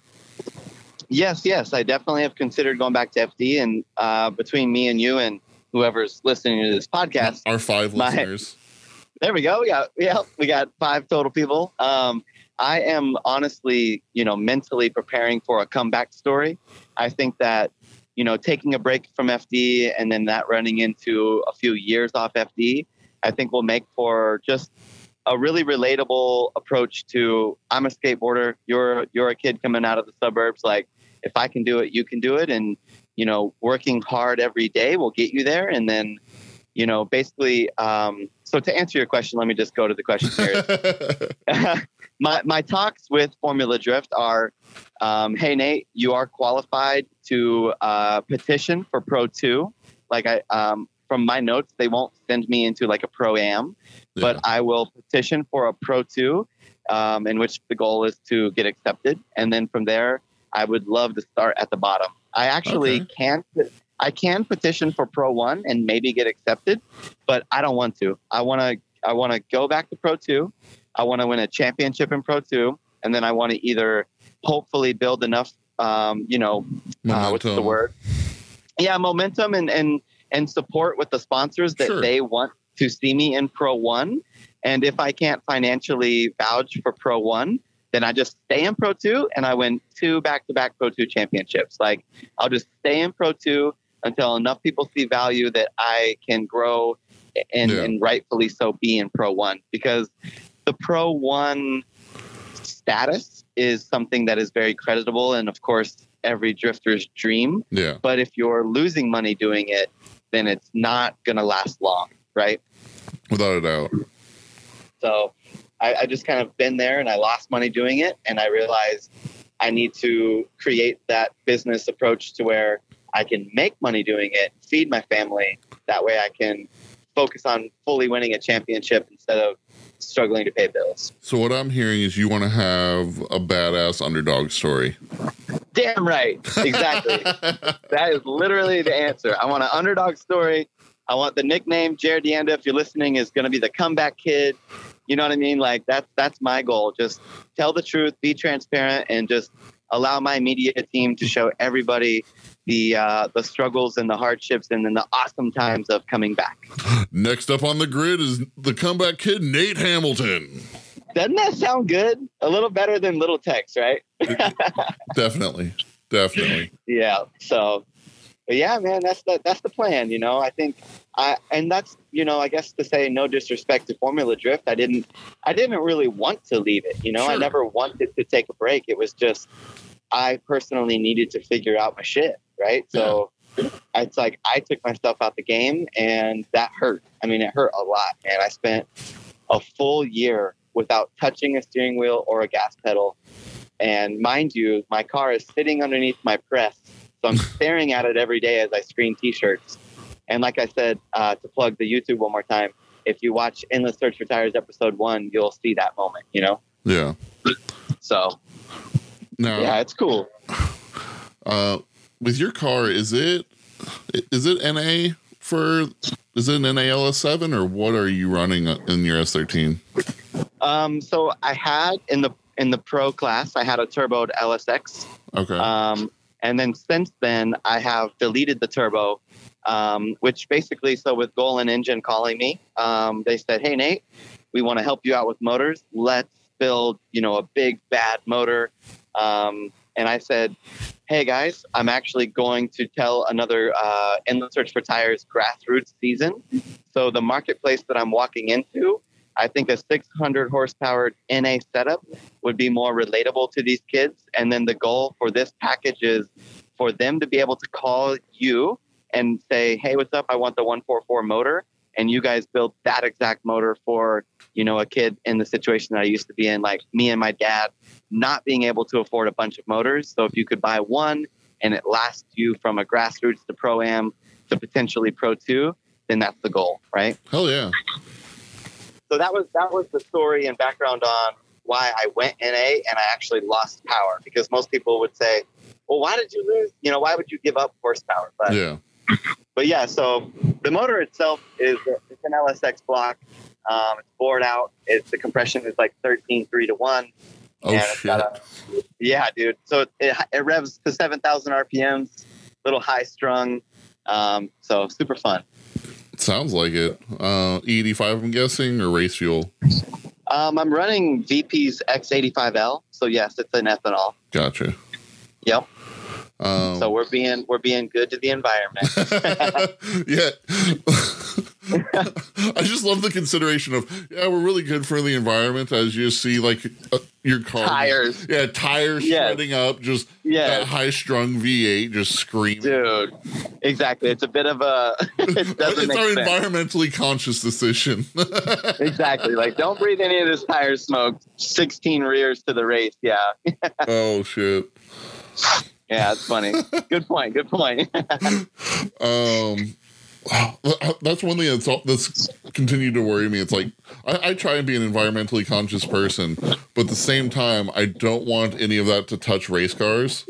Yes, yes, I definitely have considered going back to FD, and uh, between me and you and whoever's listening to this podcast, Our five my- listeners. there we go. We got yeah, we got five total people. Um, I am honestly, you know, mentally preparing for a comeback story. I think that you know, taking a break from FD and then that running into a few years off FD, I think will make for just a really relatable approach to I'm a skateboarder, you're you're a kid coming out of the suburbs. Like if I can do it, you can do it. And you know, working hard every day will get you there. And then you know, basically um so to answer your question, let me just go to the question here. my my talks with Formula Drift are, um, hey Nate, you are qualified to uh, petition for Pro Two. Like I, um, from my notes, they won't send me into like a Pro Am, but I will petition for a Pro Two, um, in which the goal is to get accepted, and then from there, I would love to start at the bottom. I actually Okay. can. I can petition for Pro One and maybe get accepted, but I don't want to. I want to. I want to go back to Pro Two. I want to win a championship in Pro Two, and then I want to either hopefully build enough, um, you know, uh, what's the word? Yeah, momentum and and and support with the sponsors that Sure. they want to see me in Pro One. And if I can't financially vouch for Pro One, then I just stay in Pro Two and I win two back-to-back Pro Two championships. Like I'll just stay in Pro Two until enough people see value that I can grow and, Yeah. and rightfully so be in Pro One because the Pro One status is something that is very creditable and of course every drifter's dream Yeah. but if you're losing money doing it then it's not going to last long right Without a doubt. so I, I just kind of been there and i lost money doing it and i realized i need to create that business approach to where i can make money doing it feed my family that way i can focus on fully winning a championship instead of struggling to pay bills So what I'm hearing is you want to have a badass underdog story. damn right exactly That is literally the answer. I want an underdog story. I want the nickname Jarod DeAnda, if you're listening, is going to be the comeback kid. You know what I mean? Like that's that's my goal. Just tell the truth, be transparent, and just allow my media team to show everybody the uh, the struggles and the hardships and then the awesome times of coming back. Next up on the grid is the comeback kid Nate Hamilton. Doesn't that sound good? A little better than Little Tex, right? Definitely. Definitely. yeah so but yeah man that's the that's the plan you know i think i and that's you know i guess to say no disrespect to formula drift i didn't i didn't really want to leave it you know i never wanted to take a break it was just i personally needed to figure out my shit right so it's like i took myself out the game and that hurt i mean it hurt a lot And i spent a full year without touching a steering wheel or a gas pedal and mind you, my car is sitting underneath my press. So I'm staring at it every day as I screen t shirts. And like I said, uh, to plug the YouTube one more time, if you watch Endless Search for Tires episode one, you'll see that moment, you know? Yeah. So Now, yeah, it's cool. uh, with your car, is it is it NA for is it an NALS seven or what are you running in your S thirteen? Um, so I had in the in the pro class, I had a turboed LSX. Okay. Um, and then since then, I have deleted the turbo, um, which basically, so with Golen Engine calling me, um, they said, "Hey Nate, we want to help you out with motors. Let's build, you know, a big bad motor." Um, and I said, "Hey guys, I'm actually going to tell another uh, endless search for tires grassroots season. So the marketplace that I'm walking into." I think a 600 horsepower NA setup would be more relatable to these kids. And then the goal for this package is for them to be able to call you and say, "Hey, what's up? I want the 144 motor." And you guys built that exact motor for you know a kid in the situation that I used to be in, like me and my dad not being able to afford a bunch of motors. So if you could buy one and it lasts you from a grassroots to pro am to potentially pro two, then that's the goal, right? Hell yeah. So that was that was the story and background on why I went NA and I actually lost power because most people would say, "Well, why did you lose? You know, why would you give up horsepower?" But Yeah. But yeah, so the motor itself is it's an LSX block. Um, it's bored out. It's the compression is like 13 3 to 1. Oh shit. a- yeah, dude. So it, it, it revs to 7,000 RPMs, little high strung. Um, so super fun. Sounds like it. Uh, E85, I'm guessing, or race fuel. Um, I'm running VP's X85L. So yes, it's an ethanol. Gotcha. Yep. Um, So we're being we're being good to the environment. yeah. I just love the consideration of yeah, we're really good for the environment as you see like uh, your car Tires. yeah, tires Yes. shredding up, just Yeah. that high strung V8 just screaming. Dude, exactly. It's a bit of a. It doesn't it's make our sense. environmentally conscious decision. exactly. Like, don't breathe any of this tire smoke. 16 rears to the race. Yeah. oh shit. Yeah, it's funny. good point. Good point. Um, that's one thing that's that's continued to worry me. It's like I, I try and be an environmentally conscious person, but at the same time, I don't want any of that to touch race cars.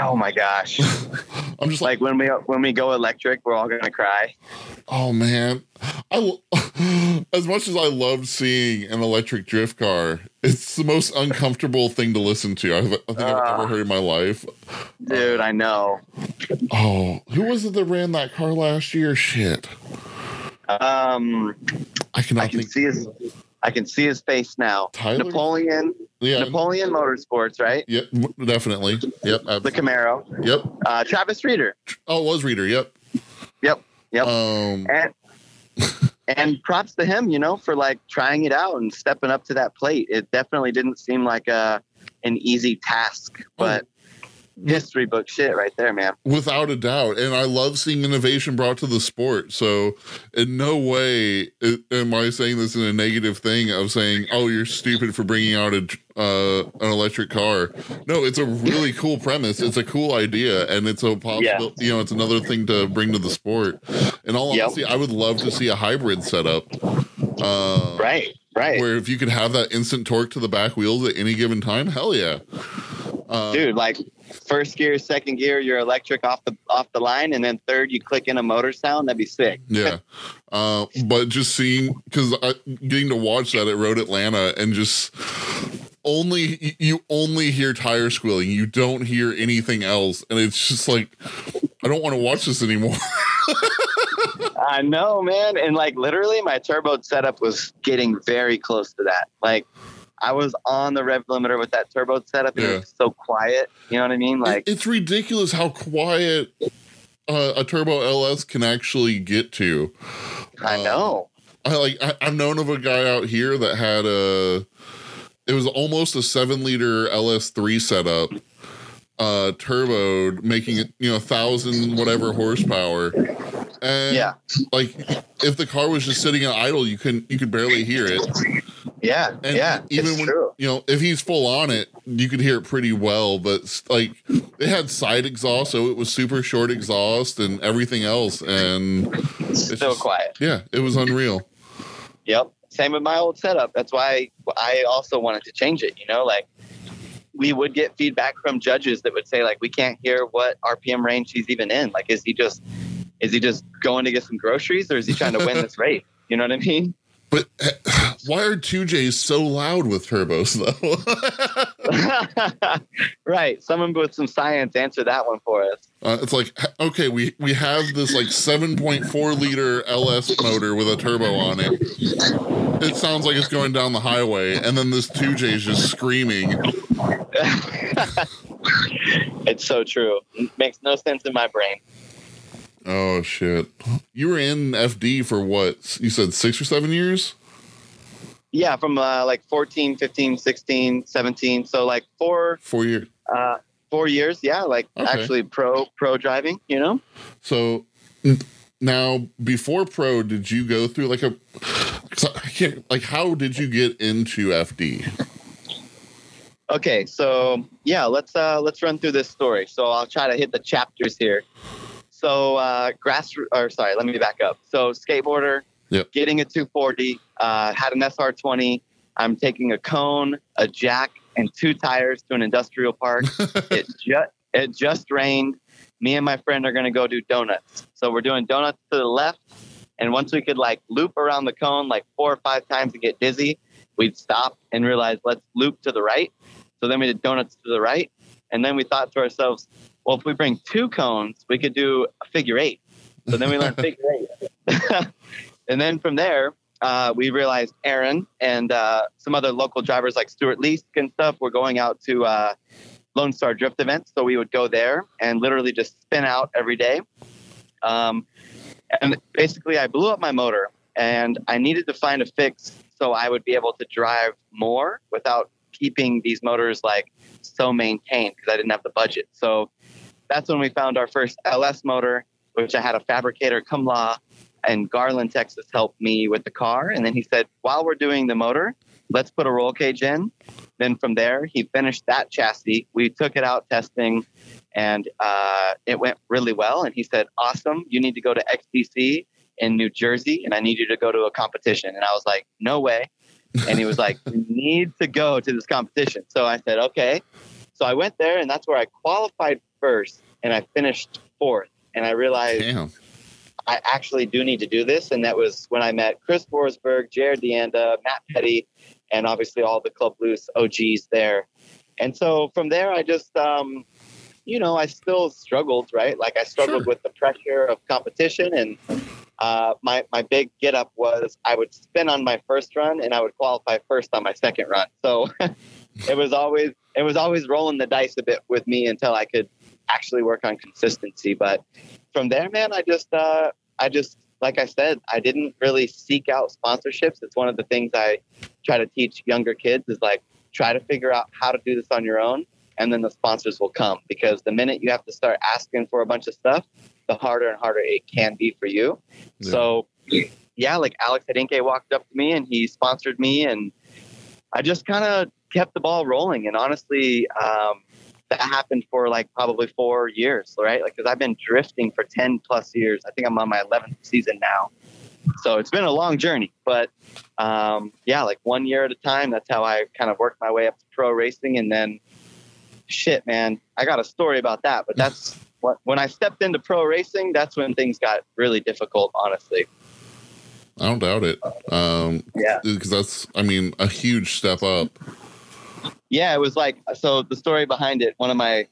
Oh my gosh. I'm just like, Like when we when we go electric, we're all gonna cry. oh man, I as much as I loved seeing an electric drift car, it's the most uncomfortable thing to listen to I've, I think I've Ah. ever heard in my life. Dude, I know. Oh, who was it that ran that car last year? Shit, Um, I cannot I can think. see his I can see his face now. Tyler? Napoleon Yeah, Napoleon Motorsports, right? Yep, definitely. Yep, The. Camaro. Yep. Uh, Travis Reeder. Oh, was Reeder. Yep. Yep. Yep. Um, and and props to him, you know, for like trying it out and stepping up to that plate. It definitely didn't seem like a an easy task, but history book shit right there, man. without a doubt, and I love seeing innovation brought to the sport. So, in no way am I saying this in a negative thing of saying, "Oh, you're stupid for bringing out a uh, an electric car." No, it's a really cool premise. It's a cool idea, and it's a possible. Yeah. You know, it's another thing to bring to the sport. In all Yep. honesty, I would love to see a hybrid setup. Uh, Right, right. Where if you could have that instant torque to the back wheels at any given time, hell yeah. Uh, Dude, like first gear, second gear, you're electric off the off the line, and then third you click in a motor sound, that'd be sick. Yeah. Uh, but just seeing, because getting to watch that at Road Atlanta and just only, you only hear tire squealing. You don't hear anything else. And it's just like, I don't want to watch this anymore. I know, man. And like literally my turbo setup was getting very close to that. Like I was on the rev limiter with that turbo setup and Yeah. it was so quiet. You know what I mean? Like It- it's ridiculous how quiet uh, a Turbo LS can actually get to. I uh, know. I like I, I've known of a guy out here that had a it was almost a seven liter LS3 setup, uh turboed, making it, you know, thousand whatever horsepower. And Yeah. like if the car was just sitting in idle, you couldn't you could barely hear it. Yeah. And yeah. even when true. you know, if he's full on it, you could hear it pretty well. But like it had side exhaust, so it was super short exhaust and everything else. And it's Still just- quiet. yeah, it was unreal. Yep. Same with my old setup. That's why I also wanted to change it. You know, like we would get feedback from judges that would say like we can't hear what RPM range he's even in. Like, is he just is he just going to get some groceries or is he trying to win this race? You know what I mean? But why are two J's so loud with turbos though? right. Someone with some science answer that one for us. uh, it's like okay, we we have this like seven point four liter LS motor with a turbo on it. It sounds like it's going down the highway, and then this two J is just screaming. It's so true. makes no sense in my brain. Oh shit! You were in FD for what? You said six or seven years? Yeah, from uh, like 14, 15, 16, 17. So like four Four years. uh, four years. Yeah, like Okay. actually pro pro driving. You know. So now before pro, did you go through like a? I can't like. How did you get into FD? Okay, so yeah, let's uh let's run through this story. So I'll try to hit the chapters here. So uh grass or sorry, let me back up. So skateboarder, Yep. getting a 240, uh had an SR20. I'm taking a cone, a jack, and two tires to an industrial park. it just it just rained. Me and my friend are gonna go do donuts. So we're doing donuts to the left, and once we could like loop around the cone like four or five times and get dizzy, we'd stop and realize let's loop to the right. So then we did donuts to the right, and then we thought to ourselves, well, if we bring two cones, we could do a figure eight. So then we learned figure eight, and then from there. Uh, we realized Aaron and uh, some other local drivers like Stuart Leask and stuff were going out to uh, Lone Star Drift events. So we would go there and literally just spin out every day. Um, and basically, I blew up my motor and I needed to find a fix so I would be able to drive more without keeping these motors like so maintained because I didn't have the budget. So that's when we found our first LS motor, which I had a fabricator law and Garland, Texas helped me with the car. And then he said, while we're doing the motor, let's put a roll cage in. Then from there, he finished that chassis. We took it out testing and uh, it went really well. And he said, awesome, you need to go to XTC in New Jersey and I need you to go to a competition. And I was like, no way. And he was like, you need to go to this competition. So I said, okay. So I went there and that's where I qualified first and I finished fourth. And I realized Damn. I actually do need to do this. And that was when I met Chris Forsberg, Jarod DeAnda, Matt Petty, and obviously all the Club Loose OGs there. And so from there, I just, um, you know, I still struggled, right? Like I struggled Sure. with the pressure of competition. And uh, my, my big get up was I would spin on my first run and I would qualify first on my second run. So it was always, it was always rolling the dice a bit with me until I could actually work on consistency. But from there, man, I just, uh, I just, like I said, I didn't really seek out sponsorships. It's one of the things I try to teach younger kids is like try to figure out how to do this on your own, and then the sponsors will come. Because the minute you have to start asking for a bunch of stuff, the harder and harder it can be for you. Yeah. So, yeah, like Alex Hedinke walked up to me and he sponsored me, and I just kind of kept the ball rolling. And honestly, um, that happened for like probably four years, right? Like, because I've been drifting for 10 plus years. I think I'm on my 11th season now. So it's been a long journey, but um, yeah, like one year at a time. That's how I kind of worked my way up to pro racing. And then, shit, man, I got a story about that. But that's when I stepped into pro racing, that's when things got really difficult, honestly. I don't doubt it. Um, Yeah. because that's, I mean, a huge step up. yeah, it was like so. The story behind it, one of my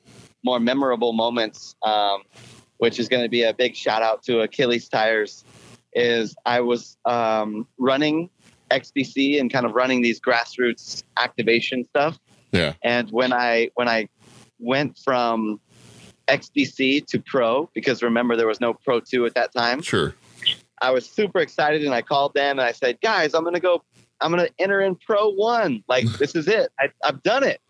more memorable moments, um, which is going to be a big shout out to Achilles Tires, is I was um, running XBC and kind of running these grassroots activation stuff. Yeah. And when I when I went from XBC to Pro, because remember there was no Pro Two at that time, Sure. I was super excited and I called them and I said, guys, I'm going to go, I'm going to enter in Pro One. Like, this is it. I, I've done it.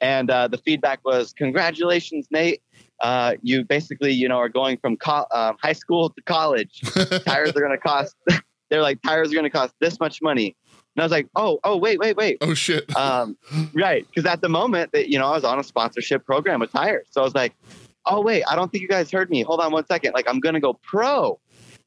And uh, the feedback was, congratulations, Nate. Uh, you basically, you know, are going from co- um, high school to college. Tires are going to cost, they're like, tires are going to cost this much money. And I was like, oh, oh, wait, wait, wait. oh shit. Um, right. Because at the moment that, you know, I was on a sponsorship program with tires. So I was like, oh, wait, I don't think you guys heard me. Hold on one second. Like, I'm going to go pro.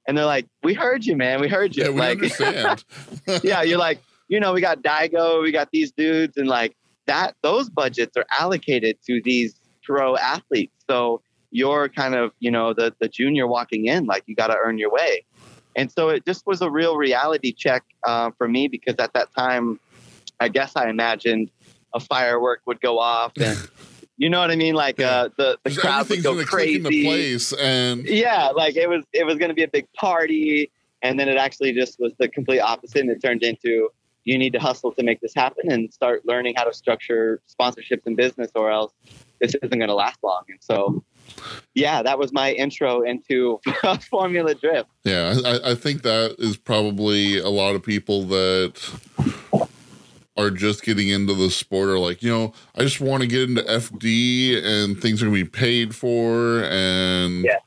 And they're like, we heard you, man. We heard you. yeah, we like, understand. yeah, you're like, you know, we got Daigo, we got these dudes, and like that, those budgets are allocated to these pro athletes. So you're kind of, you know, the the junior walking in, like you got to earn your way. And so it just was a real reality check uh, for me because at that time, I guess I imagined a firework would go off and. You know what I mean? Like uh, the the crowd would go gonna click into crazy. place, and yeah like it was it was going to be a big party and then it actually just was the complete opposite and it turned into you need to hustle to make this happen and start learning how to structure sponsorships and business or else this isn't going to last long. And so yeah that was my intro into formula drift. Yeah, I, I think that is probably a lot of people that are just getting into the sport are like, you know, I just want to get into FD and things are gonna be paid for and Yeah.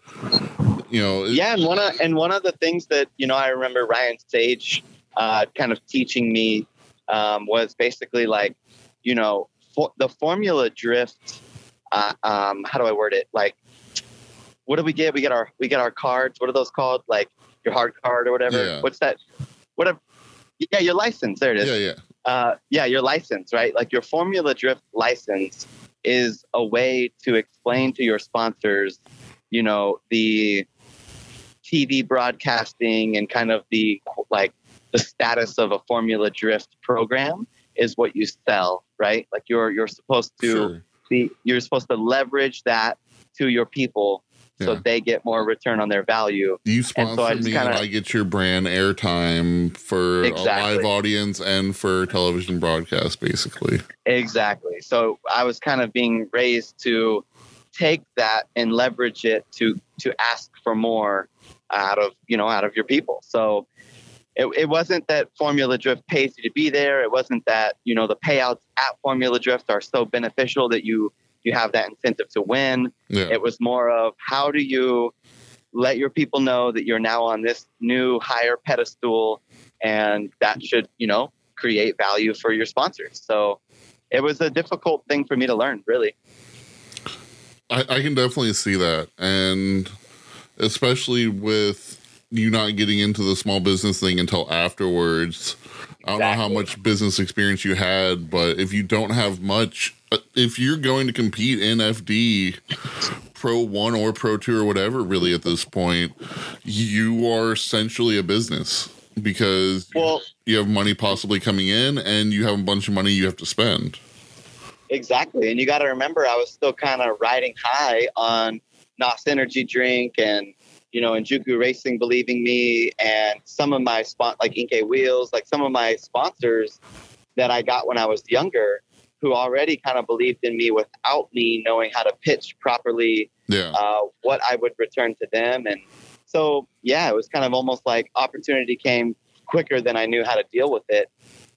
you know, it- yeah and one of and one of the things that you know i remember ryan sage uh, kind of teaching me um, was basically like you know for, the formula drift uh, um, how do i word it? Like what do we get? We get our we get our cards. What are those called? Like your hard card or whatever. Yeah. what's that? Whatever yeah your license. There it is. Yeah, yeah, uh, yeah, your license, right? Like your Formula Drift license is a way to explain to your sponsors, you know, the TV broadcasting and kind of the like the status of a Formula Drift program is what you sell, right? Like you're you're supposed to sure. be you're supposed to leverage that to your people so Yeah. they get more return on their value. You And sponsor so I me, kinda- and I get your brand airtime for a live audience and for television broadcast, basically. Exactly. So I was kind of being raised to take that and leverage it to to ask for more out of you know out of your people. So it, it wasn't that Formula Drift pays you to be there. It wasn't that you know the payouts at Formula Drift are so beneficial that you you have that incentive to win. Yeah, It was more of how do you let your people know that you're now on this new higher pedestal and that should, you know, create value for your sponsors. So it was a difficult thing for me to learn, really. I, I can definitely see that, and especially with you not getting into the small business thing until afterwards. I don't know how much business experience you had, but if you don't have much, if you're going to compete in FD, Pro One or Pro Two or whatever, really at this point, you are essentially a business because Well, you have money possibly coming in and you have a bunch of money you have to spend. exactly. And you got to remember, I was still kind of riding high on NOS Energy Drink and, you know, and Juku Racing believing me and some of my spot like Enkei Wheels, like some of my sponsors that I got when I was younger who already kind of believed in me without me knowing how to pitch properly Yeah. uh, what I would return to them. And so, yeah, it was kind of almost like opportunity came quicker than I knew how to deal with it,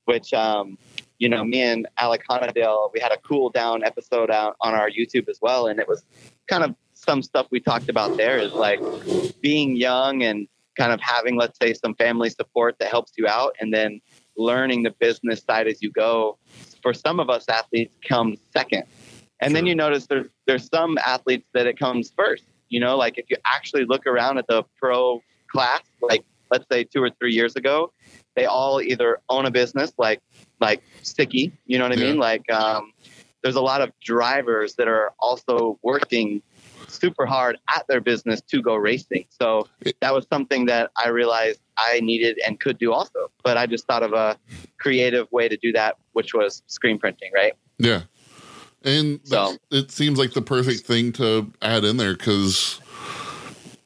which, um, you know, me and Alec Honadale, we had a cool down episode out on our YouTube as well. And it was kind of some stuff we talked about there is like being young and kind of having, let's say, some family support that helps you out and then learning the business side as you go. For some of us athletes comes second. And then you notice there's there's some athletes that it comes first. You know, like if you actually look around at the pro class, like let's say two or three years ago, they all either own a business like like Sticky, you know what I Yeah. mean? Like um, there's a lot of drivers that are also working super hard at their business to go racing. So that was something that I realized I needed and could do also. But I just thought of a creative way to do that, which was screen printing, right? Yeah. And So- it seems like the perfect thing to add in there because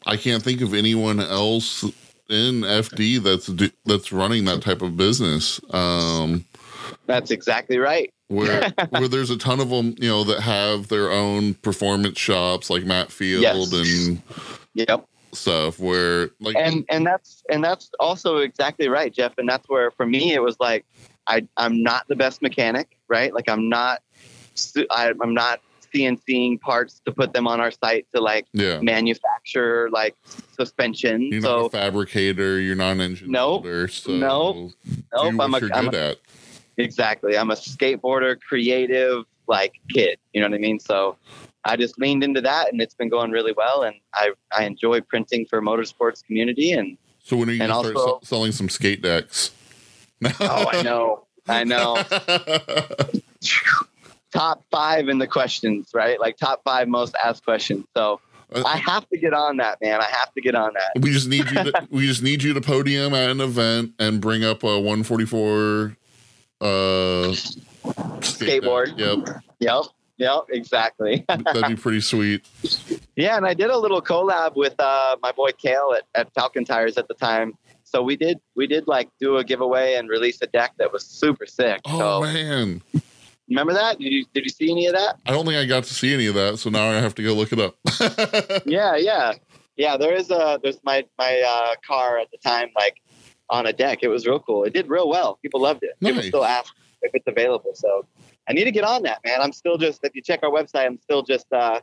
I can't think of anyone else in FD that's that's running that type of business. Um, That's exactly right. where where there's a ton of them, you know, that have their own performance shops like Matt Field Yes. and Yep. stuff. Where like and and that's and that's also exactly right jeff and that's where for me it was like i i'm not the best mechanic right like i'm not I, i'm not cnceing parts to put them on our site to like yeah, manufacture like suspension you're so not a fabricator, you're not an engine Nope. so Nope. nope, I'm a, I'm a at. Exactly i'm a skateboarder creative like kid you know what i mean so i just leaned into that and it's been going really well and i i enjoy printing for motorsports community and So when are you And gonna start also- se- selling some skate decks? oh i know i know top five in the questions, right? Like top five most asked questions. So uh, I have to get on that, man. I have to get on that. we just need you. To, we just need you to podium at an event and bring up a 144 uh, skate Skateboard. Yep. Yep. Yep. Exactly. That'd be pretty sweet. yeah. And I did a little collab with uh, my boy Kale at, at Falken Tires at the time. So we did we did like do a giveaway and release a deck that was super sick. Oh so man, remember that? Did you did you see any of that? I don't think I got to see any of that, so now I have to go look it up. yeah, yeah, yeah. There is a there's my my uh, car at the time like on a deck. It was real cool. It did real well. People loved it. People still ask if it's available. So I need to get on that, man. I'm still just if you check our website, I'm still just uh,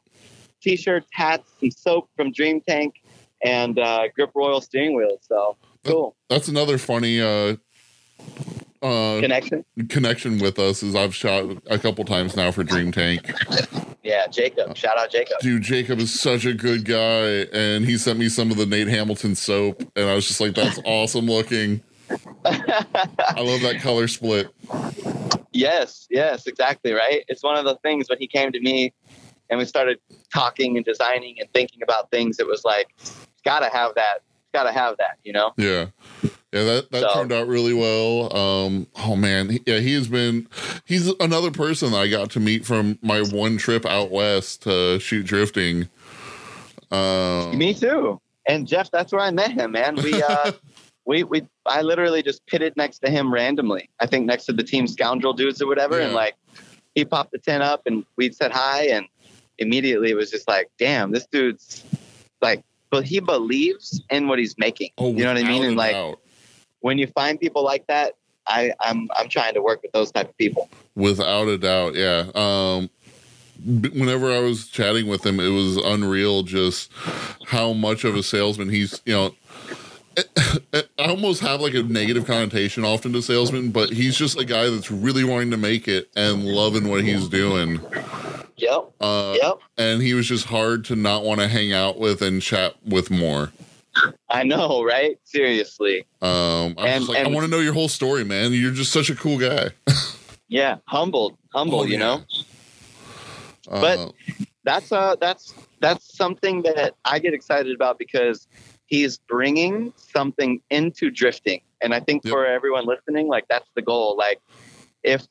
t-shirts, hats, some soap from Dream Tank, and uh, grip royal steering wheels. So cool That's another funny uh, uh, connection. connection with us. Is I've shot a couple times now for Dream Tank. Yeah, Jacob. Shout out Jacob. Dude, Jacob is such a good guy, and he sent me some of the Nate Hamilton soap, and I was just like, "That's awesome looking." I love that color split. Yes, yes, exactly right. It's one of the things when he came to me and we started talking and designing and thinking about things. It was like, gotta have that. Gotta have that. You know. Yeah. Yeah, that, that So- turned out really well. Um, oh man, yeah, he has been. He's another person that I got to meet from my one trip out west to shoot drifting. Um, Me too. And Jeff, that's where I met him, man. We uh we we I literally just pitted next to him randomly. I think next to the team scoundrel dudes or whatever. And like he popped the tent up and we said hi and immediately it was just like, damn, this dude's like but he believes in what he's making. oh, you know what I mean? And like doubt. when you find people like that, I, I'm I'm trying to work with those type of people. Without a doubt, yeah. Um, whenever I was chatting with him, it was unreal just how much of a salesman he's. You know, I almost have like a negative connotation often to salesmen, but he's just a guy that's really wanting to make it and loving what he's doing. Yep. Uh, Yep. And he was just hard to not want to hang out with and chat with more. I know, right? Seriously. Um, I And- like, and- I want to know your whole story, man. You're just such a cool guy. Yeah. Humbled. Humble, Oh, you yeah. know? Uh, But- that's uh that's that's something that I get excited about because he's bringing something into drifting, and I think Yep. for everyone listening, like that's the goal. Like if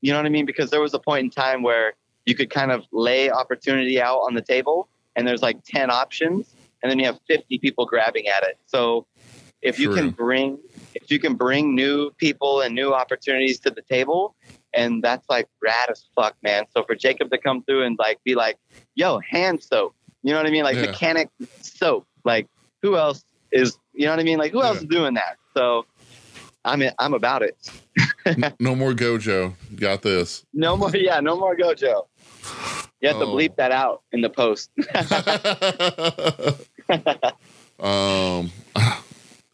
you know what I mean, because there was a point in time where you could kind of lay opportunity out on the table, and there's like ten options, and then you have fifty people grabbing at it. So if you can bring if you can bring new people and new opportunities to the table and that's like rad as fuck, man. So for Jacob to come through and like be like, "Yo, hand soap," you know what I mean? Like Yeah. mechanic soap. Like who else is? You know what I mean? Like who else Yeah. is doing that? So I'm I'm about it. no more Gojo. Got this. No more, yeah, no more Gojo. You have to Oh. bleep that out in the post. um,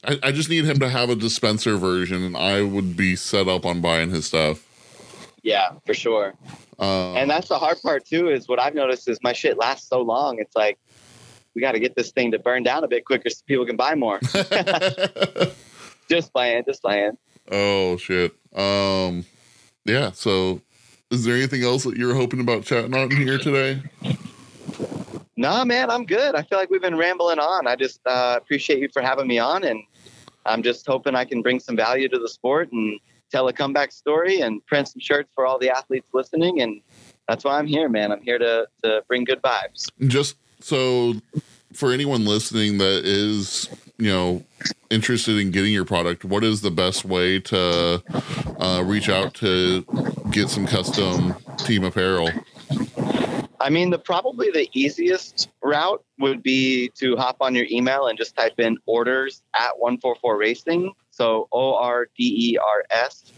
I, I just need him to have a dispenser version, and I would be set up on buying his stuff. yeah, for sure. Um, And that's the hard part too. Is what I've noticed is my shit lasts so long. It's like we got to get this thing to burn down a bit quicker so people can buy more. just playing, just playing. oh shit. Um, yeah. So, is there anything else that you're hoping about chatting on here today? Nah, man, I'm good. I feel like we've been rambling on. I just uh, appreciate you for having me on, and I'm just hoping I can bring some value to the sport and tell a comeback story and print some shirts for all the athletes listening. And that's why I'm here, man. I'm here to to bring good vibes. Just so for anyone listening that is, you know, interested in getting your product, what is the best way to uh, reach out to get some custom team apparel? I mean, the probably the easiest route would be to hop on your email and just type in orders at 144 Racing. So O R D E R S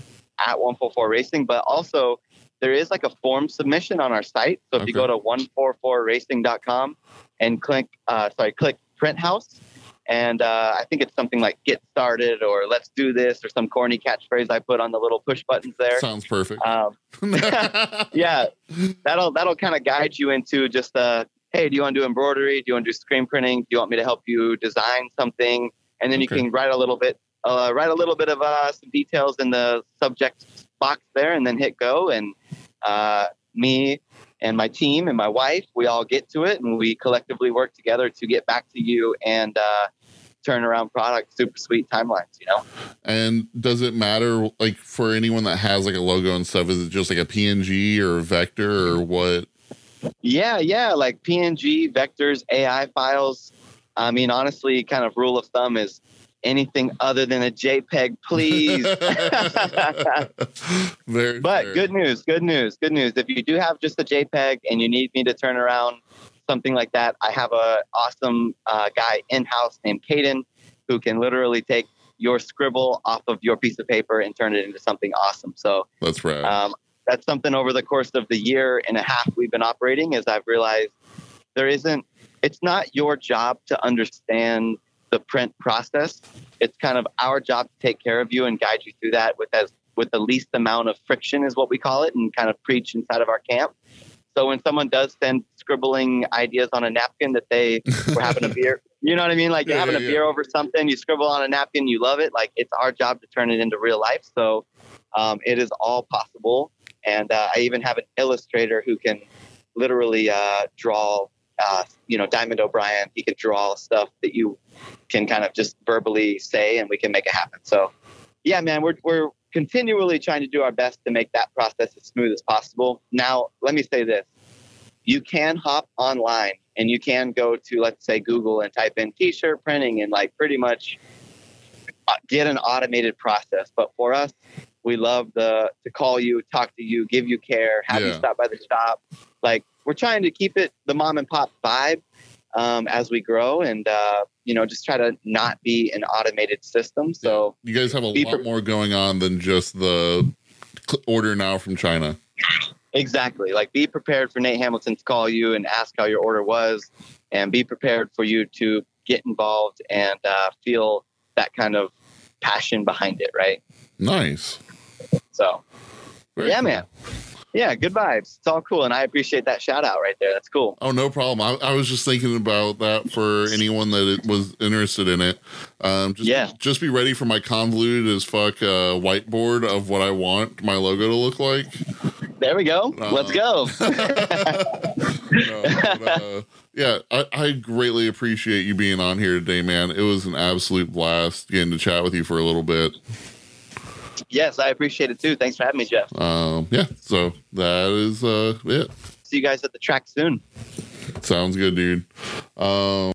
at 144 Racing. But also, there is like a form submission on our site. So if you go to 144racing.com and click, uh, sorry, click Print House. And uh, I think it's something like get started or let's do this or some corny catchphrase I put on the little push buttons there. Sounds perfect. Um, yeah, that'll that'll kind of guide you into just uh, hey, do you want to do embroidery? Do you want to do screen printing? Do you want me to help you design something? And then you can write a little bit, uh, write a little bit of uh, some details in the subject box there, and then hit go. And uh, me and my team and my wife, we all get to it, and we collectively work together to get back to you and uh, turn around product super sweet timelines. You know. And does it matter, like, for anyone that has like a logo and stuff? Is it just like a PNG or a vector or what? Yeah, yeah, like PNG, vectors, AI files. I mean, honestly, kind of rule of thumb is anything other than a JPEG, please. Very, but fair. good news, good news, good news. If you do have just a JPEG and you need me to turn around something like that, I have a awesome uh, guy in house named Caden who can literally take your scribble off of your piece of paper and turn it into something awesome. So That's rad. um, that's something over the course of the year and a half we've been operating is I've realized there isn't it's not your job to understand the print process. It's kind of our job to take care of you and guide you through that with as with the least amount of friction is what we call it and kind of preach inside of our camp. So when someone does send scribbling ideas on a napkin that they were having a beer, you know what I mean? Like you're Yeah, having yeah, a beer over something, you scribble on a napkin, you love it. Like it's our job to turn it into real life. So um, it is all possible. And uh, I even have an illustrator who can literally uh, draw, uh, you know, Diamond O'Brien. He can draw stuff that you can kind of just verbally say, and we can make it happen. So, yeah, man, we're we're continually trying to do our best to make that process as smooth as possible. Now, let me say this: you can hop online and you can go to, let's say, Google and type in T-shirt printing and like pretty much uh, get an automated process. But for us, we love the to call you, talk to you, give you care, have you stop by the shop. Like we're trying to keep it the mom and pop vibe um, as we grow, and uh, you know, just try to not be an automated system. So You guys have a lot pre- more going on than just the order now from China. exactly, like be prepared for Nate Hamilton to call you and ask how your order was, and be prepared for you to get involved and uh, feel that kind of passion behind it, right? Nice. So. Very yeah, cool. man. Yeah, good vibes. It's all cool, and I appreciate that shout out right there. That's cool. Oh, no problem. I, I was just thinking about that for anyone that was interested in it. Um, just, Yeah. just be ready for my convoluted as fuck uh, whiteboard of what I want my logo to look like. There we go. Uh, Let's go. No, but, uh, yeah, I, I greatly appreciate you being on here today, man. It was an absolute blast getting to chat with you for a little bit. Yes, I appreciate it too. Thanks for having me, Jeff. Um, yeah, so that is uh, it. See you guys at the track soon. Sounds good, dude. Um,